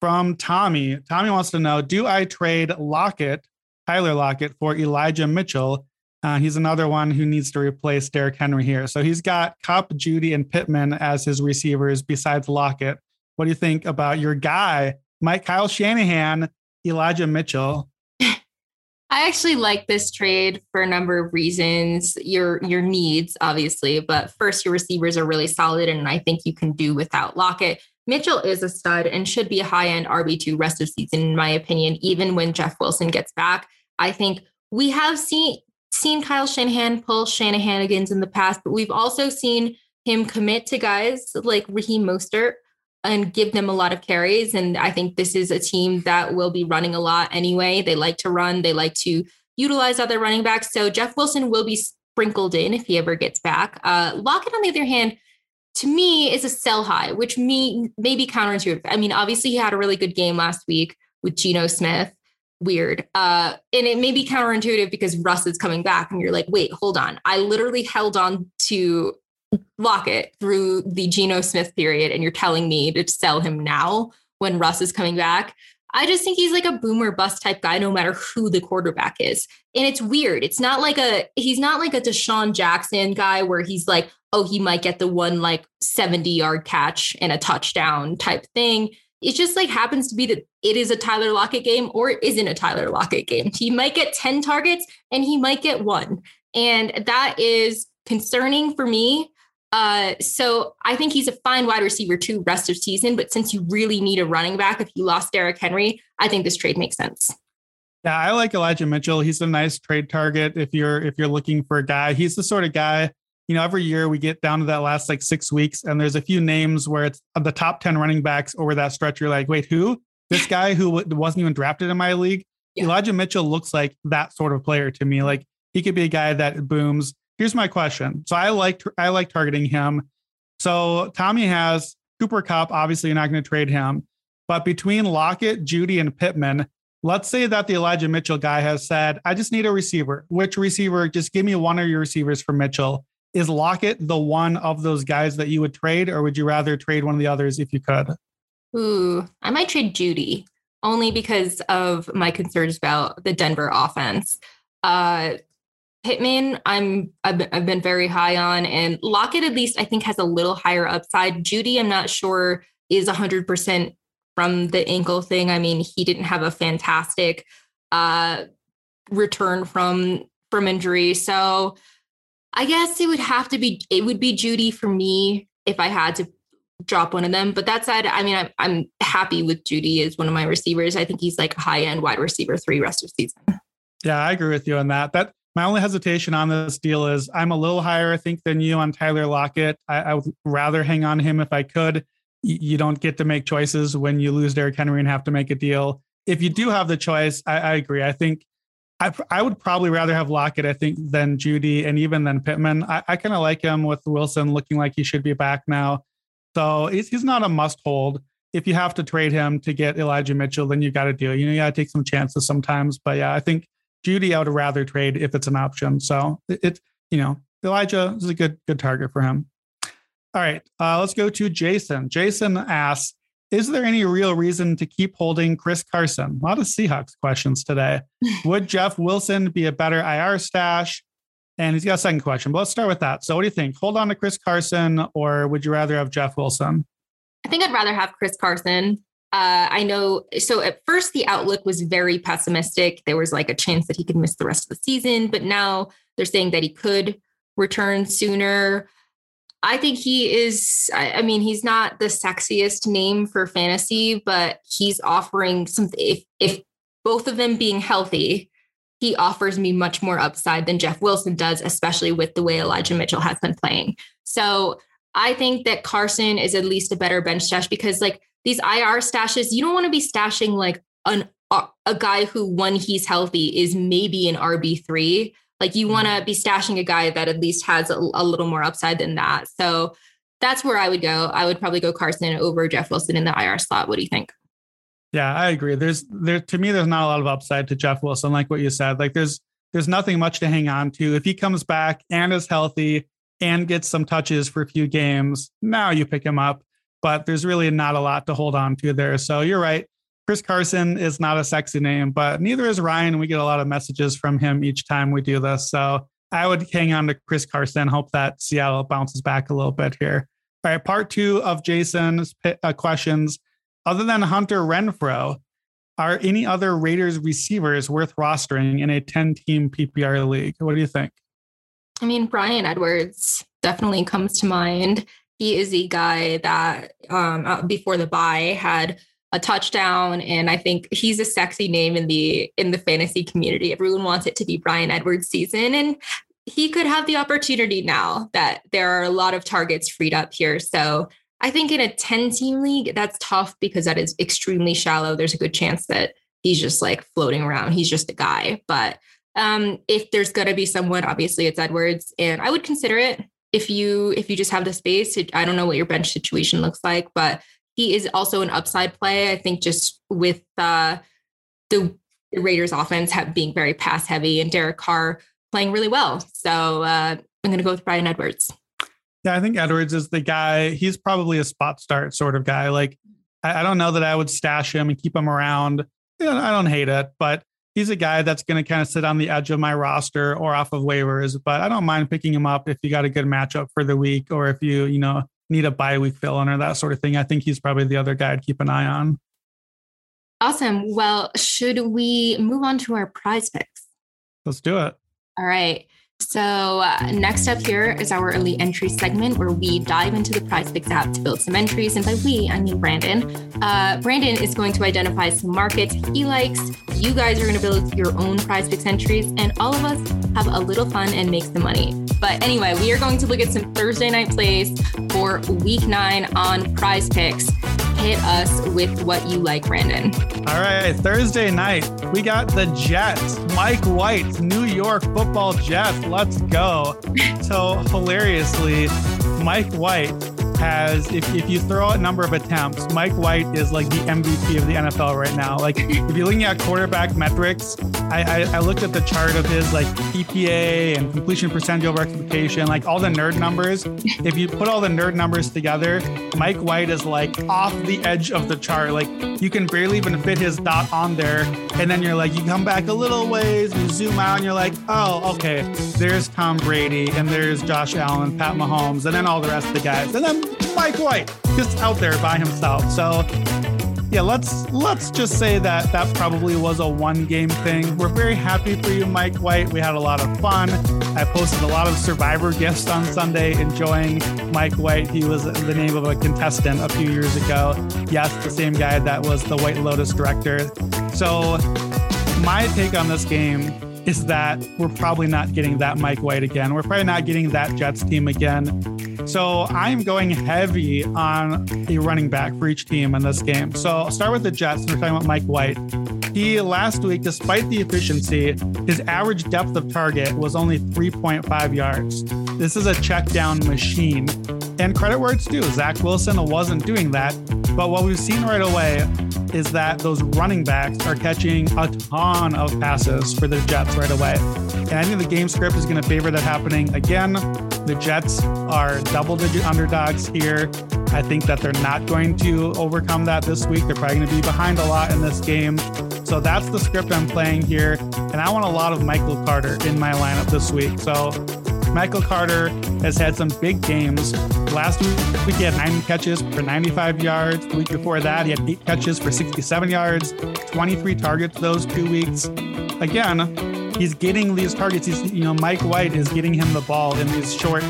From Tommy, Tommy wants to know Do I trade Lockett, Tyler Lockett, for Elijah Mitchell? Uh, he's another one who needs to replace Derrick Henry here. So he's got Kupp, Jeudy, and Pittman as his receivers besides Lockett. What do you think about your guy, Mike Kyle Shanahan, Elijah Mitchell? I actually like this trade for a number of reasons. Your your needs, obviously, but first, your receivers are really solid, and I think you can do without Lockett. Mitchell is a stud and should be a high end RB2 rest of season, in my opinion, even when Jeff Wilson gets back. I think we have seen seen Kyle Shanahan pull Shanahanigans in the past, but we've also seen him commit to guys like Raheem Mostert and give them a lot of carries. And I think this is a team that will be running a lot anyway. They like to run, they like to utilize other running backs. So Jeff Wilson will be sprinkled in if he ever gets back. Uh, Lockett, on the other hand, to me is a sell high, which may be counterintuitive. I mean, obviously he had a really good game last week with Geno Smith. Weird. Uh, and it may be counterintuitive because Russ is coming back, and you're like, wait, hold on. I literally held on to Lockett through the Geno Smith period, and you're telling me to sell him now when Russ is coming back. I just think he's like a boomer bust type guy, no matter who the quarterback is. And it's weird. It's not like a he's not like a DeSean Jackson guy where he's like, oh, he might get the one like 70 yard catch and a touchdown type thing. It just like happens to be that it is a Tyler Lockett game or it isn't a Tyler Lockett game. He might get 10 targets and he might get one. And that is concerning for me. Uh, so I think he's a fine wide receiver too, rest of season. But since you really need a running back, if you lost Derrick Henry, I think this trade makes sense. Yeah, I like Elijah Mitchell. He's a nice trade target if you're if you're looking for a guy. He's the sort of guy you know, every year we get down to that last like six weeks, and there's a few names where it's the top 10 running backs over that stretch. You're like, wait, who? This guy who wasn't even drafted in my league? Yeah. Elijah Mitchell looks like that sort of player to me. Like he could be a guy that booms. Here's my question. So I like I like targeting him. So Tommy has Cooper Kupp. Obviously, you're not going to trade him. But between Lockett, Jeudy, and Pittman, let's say that the Elijah Mitchell guy has said, I just need a receiver. Which receiver? Just give me one of your receivers for Mitchell. Is Lockett the one of those guys that you would trade, or would you rather trade one of the others if you could? Ooh, I might trade Jeudy only because of my concerns about the Denver offense. Uh, Pittman, I'm I've, I've been very high on, and Lockett at least I think has a little higher upside. Jeudy, I'm not sure is 100 percent from the ankle thing. I mean, he didn't have a fantastic uh, return from from injury, so I guess it would have to be it would be Jeudy for me if I had to drop one of them. But that said, I mean, I'm, I'm happy with Jeudy as one of my receivers. I think he's like a high end wide receiver three rest of season. Yeah, I agree with you on that. That my only hesitation on this deal is I'm a little higher, I think, than you on Tyler Lockett. I, I would rather hang on him if I could. You don't get to make choices when you lose Derrick Henry and have to make a deal. If you do have the choice, I, I agree. I think I, I would probably rather have Lockett, I think, than Jeudy and even than Pittman. I, I kind of like him with Wilson looking like he should be back now. So he's, he's not a must hold. If you have to trade him to get Elijah Mitchell, then you got to do. You know, you got to take some chances sometimes. But yeah, I think Jeudy, I would rather trade if it's an option. So it, it you know, Elijah is a good good target for him. All right, uh, let's go to Jason. Jason asks, is there any real reason to keep holding Chris Carson? A lot of Seahawks questions today. Would Jeff Wilson be a better IR stash? And he's got a second question, but let's start with that. So, what do you think? Hold on to Chris Carson, or would you rather have Jeff Wilson? I think I'd rather have Chris Carson. Uh, I know. So, at first, the outlook was very pessimistic. There was like a chance that he could miss the rest of the season, but now they're saying that he could return sooner. I think he is. I, I, mean, he's not the sexiest name for fantasy, but he's offering something. If if both of them being healthy, he offers me much more upside than Jeff Wilson does, especially with the way Elijah Mitchell has been playing. So I think that Carson is at least a better bench stash because like these IR stashes, you don't want to be stashing like an a guy who when he's healthy is maybe an RB three like you want to mm-hmm. be stashing a guy that at least has a, a, little more upside than that. So that's where I would go. I would probably go Carson over Jeff Wilson in the IR slot. What do you think? Yeah, I agree. There's there to me, there's not a lot of upside to Jeff Wilson, like what you said. Like there's there's nothing much to hang on to. If he comes back and is healthy and gets some touches for a few games, now you pick him up. But there's really not a lot to hold on to there. So you're right. Chris Carson is not a sexy name, but neither is Ryan. We get a lot of messages from him each time we do this. So I would hang on to Chris Carson, hope that Seattle bounces back a little bit here. All right, part two of Jason's uh, questions. Other than Hunter Renfrow, are any other Raiders receivers worth rostering in a 10 team PPR league? What do you think? I mean, Bryan Edwards definitely comes to mind. He is a guy that um, uh, before the bye had a touchdown and i think he's a sexy name in the in the fantasy community everyone wants it to be Bryan edwards season and he could have the opportunity now that there are a lot of targets freed up here. So I think in a 10 team league, that's tough because that is extremely shallow. There's a good chance that he's just like floating around. He's just a guy. But um, if there's going to be someone, obviously it's Edwards. And I would consider it if you if you just have the space. I don't know what your bench situation looks like, but he is also an upside play. I think just with uh, the Raiders offense have, being very pass heavy and Derek Carr playing really well. So uh, I'm going to go with Bryan Edwards. Yeah, I think Edwards is the guy. He's probably a spot start sort of guy. Like, I, I don't know that I would stash him and keep him around. You know, I don't hate it, but he's a guy that's going to kind of sit on the edge of my roster or off of waivers. But I don't mind picking him up if you got a good matchup for the week or if you, you know, need a bye week fill in or that sort of thing. I think he's probably the other guy I'd keep an eye on. Awesome. Well, should we move on to our prize picks? Let's do it. All right. So, uh, next up here is our elite entry segment where we dive into the Prize Picks app to build some entries. And by we, I mean Brandon. Uh, Brandon is going to identify some markets he likes. You guys are going to build your own Prize Picks entries, and all of us have a little fun and make some money. But anyway, we are going to look at some Thursday night plays for week nine on Prize Picks hit us with what you like, Brandon. All right, Thursday night, we got the Jets, Mike White, New York football Jets. Let's go. So hilariously, Mike White has, if, if you throw out a number of attempts, Mike White is like the MVP of the NFL right now. Like if you're looking at quarterback metrics, I, I, I looked at the chart of his like PPA and completion percentage over expectation, like all the nerd numbers. If you put all the nerd numbers together, Mike White is like off the edge of the chart. Like you can barely even fit his dot on there. And then you're like, you come back a little ways, you zoom out, and you're like, oh, okay, there's Tom Brady, and there's Josh Allen, Pat Mahomes, and then all the rest of the guys. And then Mike White just out there by himself. So yeah, let's let's just say that that probably was a one game thing. We're very happy for you, Mike White. We had a lot of fun. I posted a lot of Survivor gifts on Sunday, enjoying Mike White. He was the name of a contestant a few years ago. Yes, the same guy that was the White Lotus director. So my take on this game is that we're probably not getting that Mike White again. We're probably not getting that Jets team again. So I'm going heavy on a running back for each team in this game. So I'll start with the Jets. We're talking about Mike White. He last week, despite the efficiency, his average depth of target was only 3.5 yards. This is a check down machine. And credit where it's due. Zach Wilson wasn't doing that. But what we've seen right away is that those running backs are catching a ton of passes for the Jets right away. And I think the game script is going to favor that happening again. The Jets are double digit underdogs here. I think that they're not going to overcome that this week. They're probably going to be behind a lot in this game. So that's the script I'm playing here. And I want a lot of Michael Carter in my lineup this week. So Michael Carter has had some big games. Last week, he had nine catches for 95 yards. The week before that, he had eight catches for 67 yards, 23 targets those two weeks. Again, he's getting these targets. He's, you know, Mike White is getting him the ball in these short,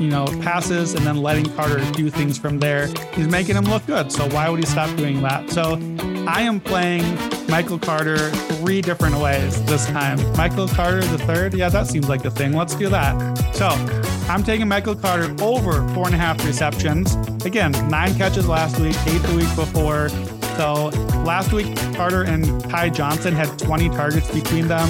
you know, passes and then letting Carter do things from there. He's making him look good. So why would he stop doing that? So I am playing Michael Carter three different ways this time. Michael Carter the third? Yeah, that seems like a thing. Let's do that. So I'm taking Michael Carter over four and a half receptions. Again, nine catches last week, eight the week before. So last week, Carter and Ty Johnson had 20 targets between them.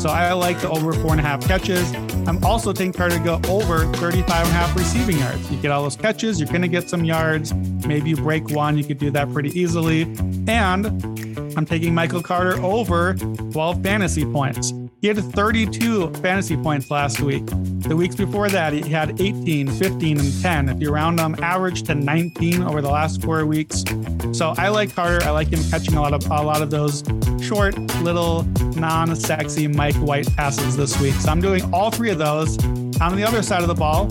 So I like the over four and a half catches. I'm also taking Carter to go over 35 and a half receiving yards. You get all those catches, you're going to get some yards. Maybe you break one, you could do that pretty easily. And I'm taking Michael Carter over 12 fantasy points. He had 32 fantasy points last week. The weeks before that, he had 18, 15, and 10. If you round them, average to 19 over the last four weeks. So I like Carter. I like him catching a lot of a lot of those short, little, non-sexy Mike White passes this week. So I'm doing all three of those. On the other side of the ball,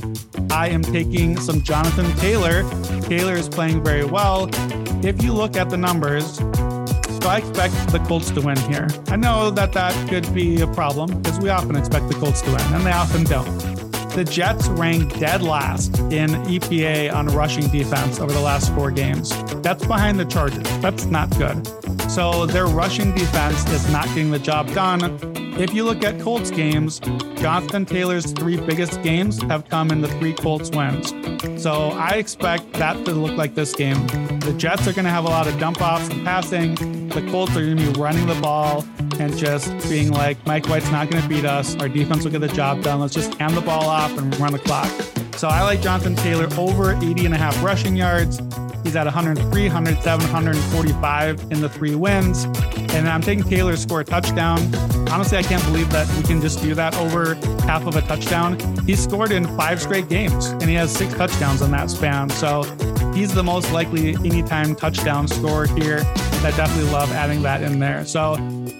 I am taking some Jonathan Taylor. Taylor is playing very well. If you look at the numbers, so I expect the Colts to win here. I know that that could be a problem because we often expect the Colts to win, and they often don't. The Jets rank dead last in EPA on rushing defense over the last four games. That's behind the Chargers. That's not good. So their rushing defense is not getting the job done. If you look at Colts games, Jonathan Taylor's three biggest games have come in the three Colts wins. So I expect that to look like this game. The Jets are going to have a lot of dump offs and passing. The Colts are going to be running the ball and just being like, Mike White's not going to beat us. Our defense will get the job done. Let's just hand the ball off and run the clock. So I like Jonathan Taylor over 80 and a half rushing yards. He's at 103, 107, 145 in the three wins. And I'm taking Taylor to score a touchdown. Honestly, I can't believe that we can just do that over half of a touchdown. He's scored in five straight games and he has six touchdowns in that span. So he's the most likely anytime touchdown scorer here. I definitely love adding that in there. So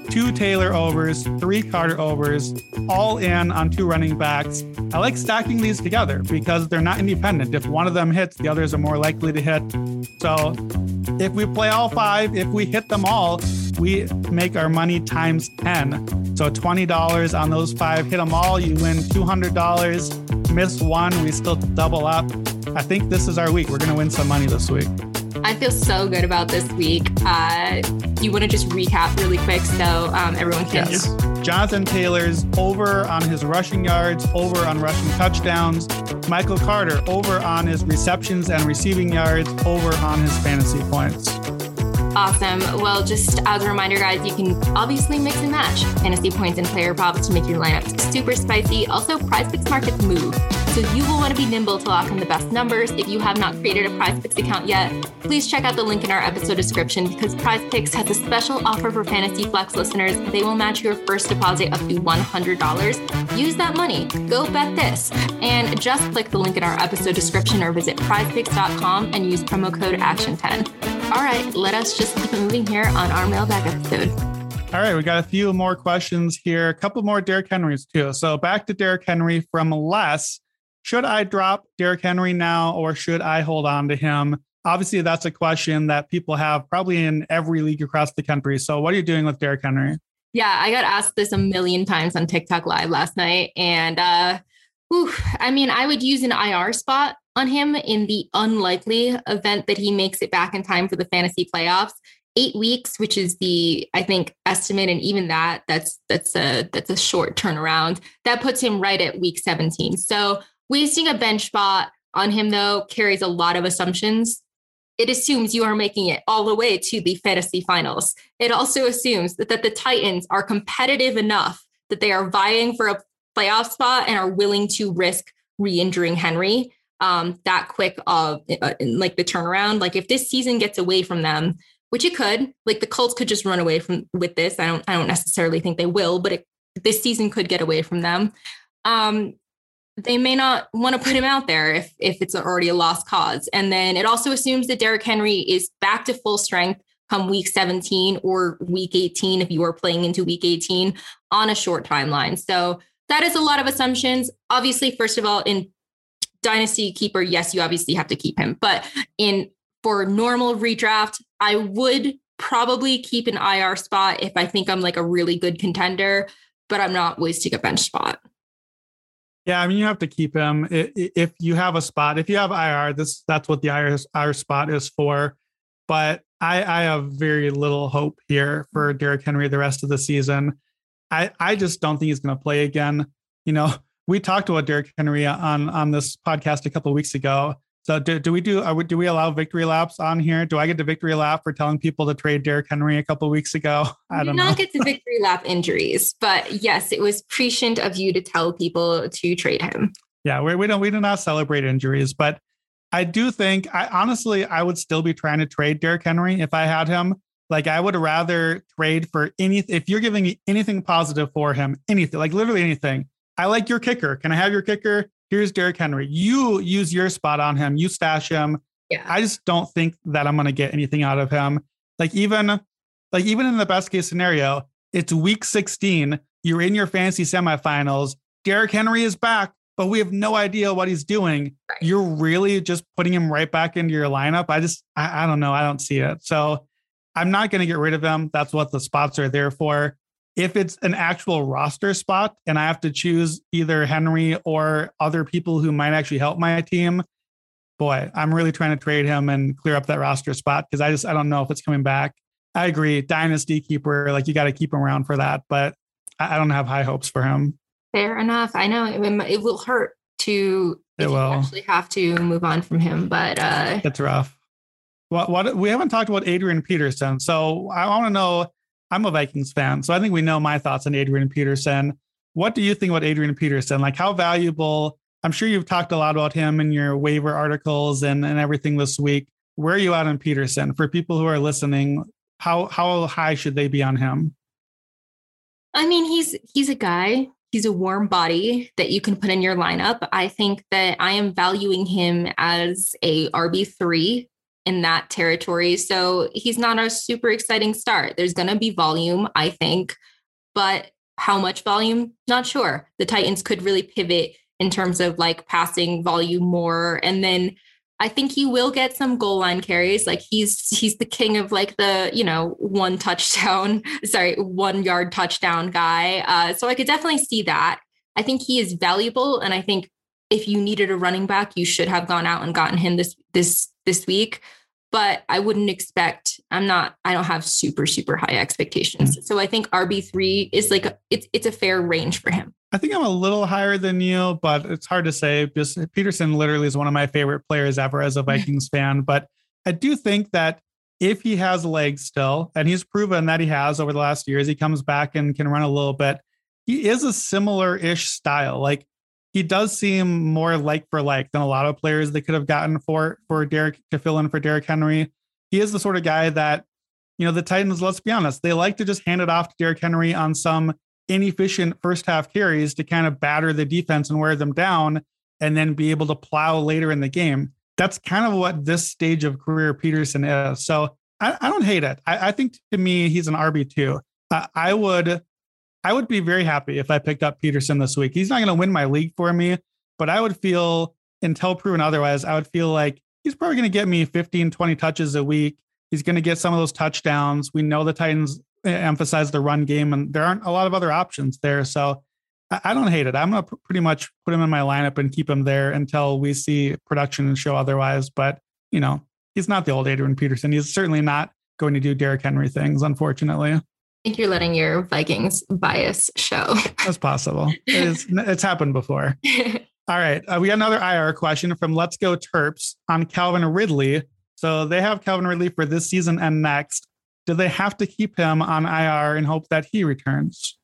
two Taylor overs, three Carter overs, all in on two running backs. I like stacking these together because they're not independent. If one of them hits, the others are more likely to hit. So if we play all five, if we hit them all, we make our money times 10. So $20 on those five, hit them all, you win $200. Miss one, we still double up. I think this is our week. We're going to win some money this week. I feel so good about this week. Uh, you want to just recap really quick so um, everyone can. Yes. Jonathan Taylor's over on his rushing yards, over on rushing touchdowns. Michael Carter over on his receptions and receiving yards, over on his fantasy points. Awesome. Well, just as a reminder, guys, you can obviously mix and match fantasy points and player props to make your lineups super spicy. Also, prize picks markets move. So you will want to be nimble to lock in the best numbers. If you have not created a prize picks account yet, please check out the link in our episode description because prize picks has a special offer for fantasy flex listeners. They will match your first deposit up to $100. Use that money. Go bet this. And just click the link in our episode description or visit prizepicks.com and use promo code ACTION10. All right, let us just keep moving here on our mailbag episode. All right, we got a few more questions here. A couple more Derrick Henrys too. So back to Derrick Henry from Les. Should I drop Derrick Henry now or should I hold on to him? Obviously, that's a question that people have probably in every league across the country. So, what are you doing with Derrick Henry? Yeah, I got asked this a million times on TikTok Live last night. And uh, whew, I mean, I would use an IR spot on him in the unlikely event that he makes it back in time for the fantasy playoffs. Eight weeks, which is the I think estimate, and even that that's that's a that's a short turnaround. That puts him right at week 17. So Wasting a bench spot on him, though, carries a lot of assumptions. It assumes you are making it all the way to the fantasy finals. It also assumes that, that the Titans are competitive enough that they are vying for a playoff spot and are willing to risk re injuring Henry um, that quick of uh, like the turnaround. Like if this season gets away from them, which it could, like the Colts could just run away from with this. I don't, I don't necessarily think they will, but it, this season could get away from them. Um, they may not want to put him out there if if it's already a lost cause. And then it also assumes that Derrick Henry is back to full strength come week 17 or week 18 if you are playing into week 18 on a short timeline. So that is a lot of assumptions. Obviously, first of all, in dynasty keeper, yes, you obviously have to keep him. But in for normal redraft, I would probably keep an IR spot if I think I'm like a really good contender, but I'm not wasting a bench spot. Yeah, I mean you have to keep him if you have a spot. If you have IR, this that's what the IR, IR spot is for. But I, I have very little hope here for Derrick Henry the rest of the season. I, I just don't think he's going to play again. You know, we talked about Derrick Henry on on this podcast a couple weeks ago, so do, do we do are we, do we allow victory laps on here? Do I get the victory lap for telling people to trade Derrick Henry a couple weeks ago? I don't do not get the victory lap injuries, but yes, it was prescient of you to tell people to trade him. Yeah, we, we don't we do not celebrate injuries, but I do think I honestly I would still be trying to trade Derrick Henry if I had him Like I would rather trade for anything. If you're giving me anything positive for him, anything, like literally anything. I like your kicker. Can I have your kicker? Here's Derrick Henry. You use your spot on him. You stash him. Yeah. I just don't think that I'm going to get anything out of him. Like even, like even in the best case scenario, it's week 16. You're in your fantasy semifinals. Derrick Henry is back, but we have no idea what he's doing. Right. You're really just putting him right back into your lineup. I just, I, I don't know. I don't see it. So I'm not going to get rid of him. That's what the spots are there for. If it's an actual roster spot and I have to choose either Henry or other people who might actually help my team, boy, I'm really trying to trade him and clear up that roster spot because I just I don't know if it's coming back. I agree, dynasty keeper, like you got to keep him around for that, but I don't have high hopes for him. Fair enough. I know it, it will hurt to it will actually have to move on from him, but uh it's rough. What what we haven't talked about Adrian Peterson, so I want to know. I'm a Vikings fan, so I think we know my thoughts on Adrian Peterson. What do you think about Adrian Peterson? Like how valuable? I'm sure you've talked a lot about him in your waiver articles and, and everything this week. Where are you at on Peterson? For people who are listening, how how high should they be on him? I mean, he's he's a guy. He's a warm body that you can put in your lineup. I think that I am valuing him as a RB3 in that territory. So he's not a super exciting start. There's going to be volume, I think, but how much volume? Not sure. The Titans could really pivot in terms of like passing volume more and then I think he will get some goal line carries. Like he's he's the king of like the you know one touchdown, sorry, one yard touchdown guy. Uh, so I could definitely see that. I think he is valuable, and I think if you needed a running back, you should have gone out and gotten him this this this week. But I wouldn't expect. I'm not. I don't have super super high expectations. Mm. So I think RB three is like a, it's it's a fair range for him. I think I'm a little higher than you, but it's hard to say. Just Peterson literally is one of my favorite players ever as a Vikings fan. But I do think that if he has legs still, and he's proven that he has over the last years, he comes back and can run a little bit. He is a similar ish style. Like he does seem more like for like than a lot of players they could have gotten for for Derrick to fill in for Derrick Henry. He is the sort of guy that, you know, the Titans, let's be honest, they like to just hand it off to Derrick Henry on some inefficient first half carries to kind of batter the defense and wear them down and then be able to plow later in the game. That's kind of what this stage of career Peterson is. So I, I don't hate it. I, I, think to me, he's an RB2. Uh, I would I would be very happy if I picked up Peterson this week. He's not going to win my league for me, but I would feel until proven otherwise, I would feel like he's probably going to get me 15, 20 touches a week. He's going to get some of those touchdowns. We know the Titans uh, emphasize the run game, and there aren't a lot of other options there. So I, don't hate it. I'm gonna pretty much put him in my lineup and keep him there until we see production and show otherwise. But you know, he's not the old Adrian Peterson. He's certainly not going to do Derrick Henry things, unfortunately. I think you're letting your Vikings bias show. That's possible. It is, it's happened before. All right. Uh, we got another IR question from Let's Go Terps on Calvin Ridley. So they have Calvin Ridley for this season and next do they have to keep him on IR and hope that he returns?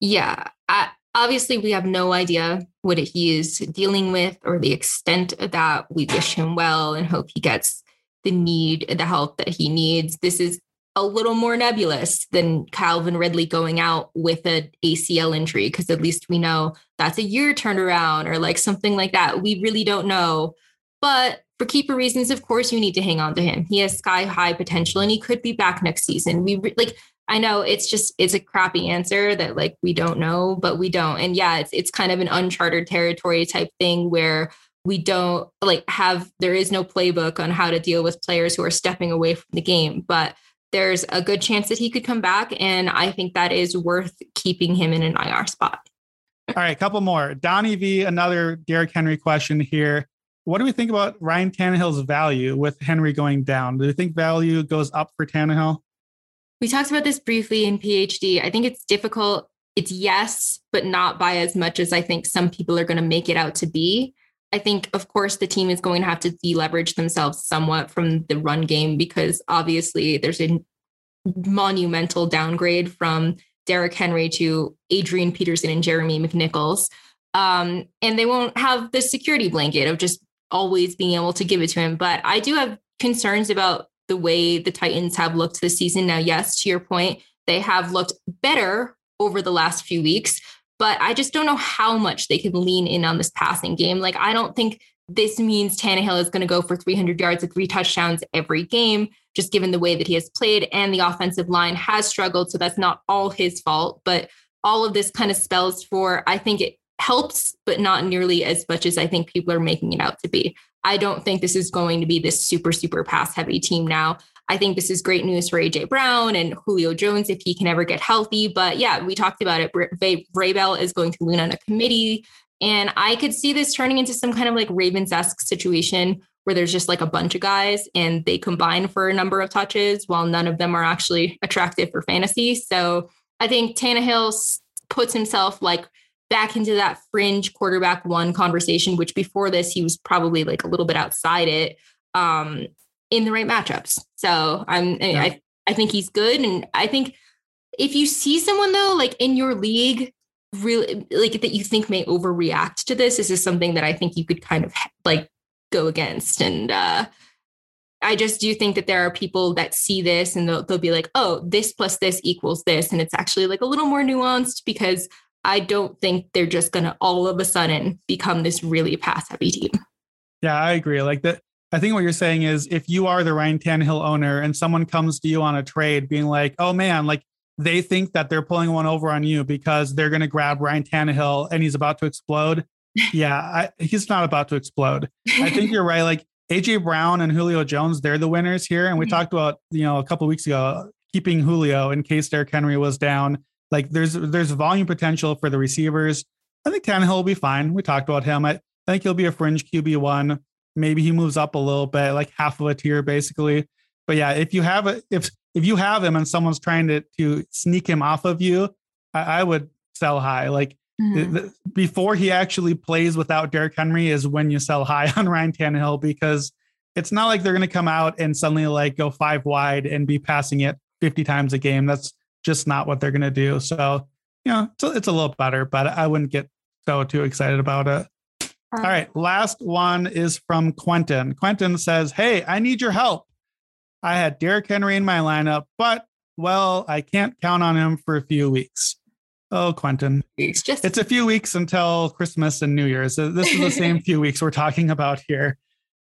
Yeah. I, obviously, we have no idea what he is dealing with or the extent of that. We wish him well and hope he gets the need, the help that he needs. This is a little more nebulous than Calvin Ridley going out with an ACL injury, because at least we know that's a year turnaround or like something like that. We really don't know. But for keeper reasons, of course, you need to hang on to him. He has sky high potential and he could be back next season. We like, I know it's just, it's a crappy answer that like we don't know, but we don't. And yeah, it's, it's kind of an uncharted territory type thing where we don't like have, there is no playbook on how to deal with players who are stepping away from the game. But there's a good chance that he could come back. And I think that is worth keeping him in an IR spot. All right, a couple more. Donnie V, another Derrick Henry question here. What do we think about Ryan Tannehill's value with Henry going down? Do you think value goes up for Tannehill? We talked about this briefly in PhD. I think it's difficult. It's yes, but not by as much as I think some people are going to make it out to be. I think, of course, the team is going to have to deleverage themselves somewhat from the run game because obviously there's a monumental downgrade from Derrick Henry to Adrian Peterson and Jeremy McNichols. Um, and they won't have the security blanket of just always being able to give it to him. But I do have concerns about the way the Titans have looked this season. Now, yes, to your point, they have looked better over the last few weeks, but I just don't know how much they can lean in on this passing game. Like, I don't think this means Tannehill is going to go for 300 yards and three touchdowns every game, just given the way that he has played. And the offensive line has struggled. So that's not all his fault. But all of this kind of spells for, I think it helps, but not nearly as much as I think people are making it out to be. I don't think this is going to be this super, super pass heavy team now. I think this is great news for AJ Brown and Julio Jones if he can ever get healthy. But yeah, we talked about it. Vrabel is going to lean on a committee. And I could see this turning into some kind of like Ravens esque situation where there's just like a bunch of guys and they combine for a number of touches while none of them are actually attractive for fantasy. So I think Tannehill puts himself like back into that fringe quarterback one conversation, which before this he was probably like a little bit outside it um, in the right matchups. So I'm yeah. I I think he's good, and I think if you see someone though like in your league really like that you think may overreact to this, this is something that I think you could kind of like go against and. uh I just do think that there are people that see this and they'll, they'll be like, oh, this plus this equals this. And it's actually like a little more nuanced because I don't think they're just going to all of a sudden become this really pass heavy team. Yeah, I agree. Like that. I think what you're saying is if you are the Ryan Tannehill owner and someone comes to you on a trade being like, oh man, like they think that they're pulling one over on you because they're going to grab Ryan Tannehill and he's about to explode. yeah, I, he's not about to explode. I think you're right. Like AJ Brown and Julio Jones, they're the winners here. And we mm-hmm. talked about, you know, a couple weeks ago, keeping Julio in case Derrick Henry was down. Like there's there's volume potential for the receivers. I think Tannehill will be fine. We talked about him. I, I think he'll be a fringe QB one. Maybe he moves up a little bit, like half of a tier, basically. But yeah, if you have a if if you have him and someone's trying to to sneak him off of you, I, I would sell high. Like mm-hmm. the, before he actually plays without Derrick Henry is when you sell high on Ryan Tannehill because it's not like they're going to come out and suddenly like go five wide and be passing it 50 times a game. That's just not what they're going to do. So, you know, it's a, it's a little better, but I wouldn't get so too excited about it. All right. Last one is from Quentin. Quentin says, Hey, I need your help. I had Derrick Henry in my lineup, but well, I can't count on him for a few weeks. Oh, Quentin. It's just it's a few weeks until Christmas and New Year's. This is the same few weeks we're talking about here.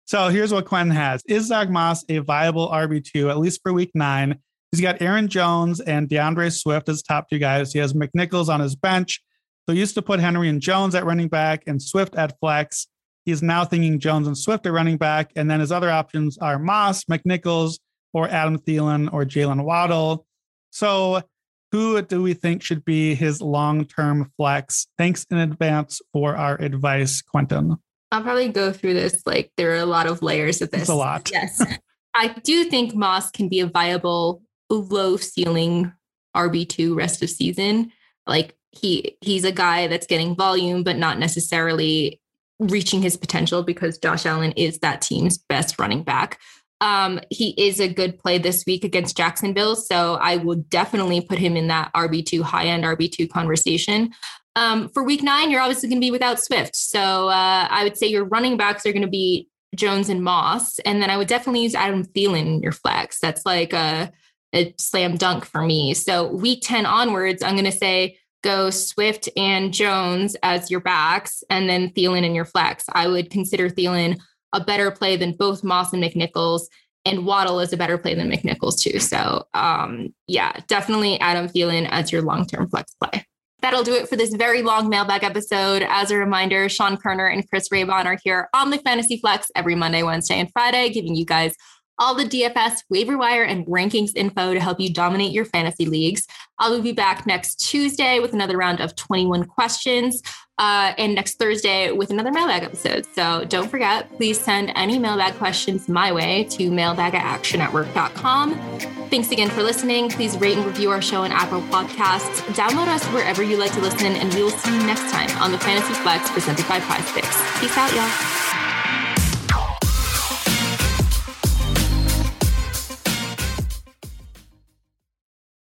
So here's what Quentin has. Is Zach Moss a viable RB2, at least for week nine? He's got Aaron Jones and D'Andre Swift as top two guys. He has McNichols on his bench. So he used to put Henry and Jones at running back and Swift at flex. He's now thinking Jones and Swift at running back. And then his other options are Moss, McNichols, or Adam Thielen or Jaylen Waddle. So who do we think should be his long-term flex? Thanks in advance for our advice, Quentin. I'll probably go through this. Like there are a lot of layers of this. It's a lot. Yes. I do think Moss can be a viable low ceiling RB2 rest of season. Like he he's a guy that's getting volume, but not necessarily reaching his potential because Josh Allen is that team's best running back. Um, he is a good play this week against Jacksonville. So I will definitely put him in that RB2 high end RB2 conversation. Um, for week nine, you're obviously going to be without Swift. So uh, I would say your running backs are going to be Jones and Moss. And then I would definitely use Adam Thielen in your flex. That's like a a slam dunk for me. So week 10 onwards, I'm going to say go Swift and Jones as your backs and then Thielen in your flex. I would consider Thielen a better play than both Moss and McNichols and Waddle is a better play than McNichols too. So um, yeah, definitely Adam Thielen as your long-term flex play. That'll do it for this very long mailbag episode. As a reminder, Sean Koerner and Chris Raybon are here on the Fantasy Flex every Monday, Wednesday, and Friday, giving you guys all the DFS waiver wire and rankings info to help you dominate your fantasy leagues. I'll be back next Tuesday with another round of 21 questions. Uh, and next Thursday with another mailbag episode. So don't forget, please send any mailbag questions my way to mailbag at actionnetwork.com. Thanks again for listening. Please rate and review our show on Apple Podcasts. Download us wherever you like to listen, and we will see you next time on the Fantasy Flex presented by Prize Picks. Peace out, y'all.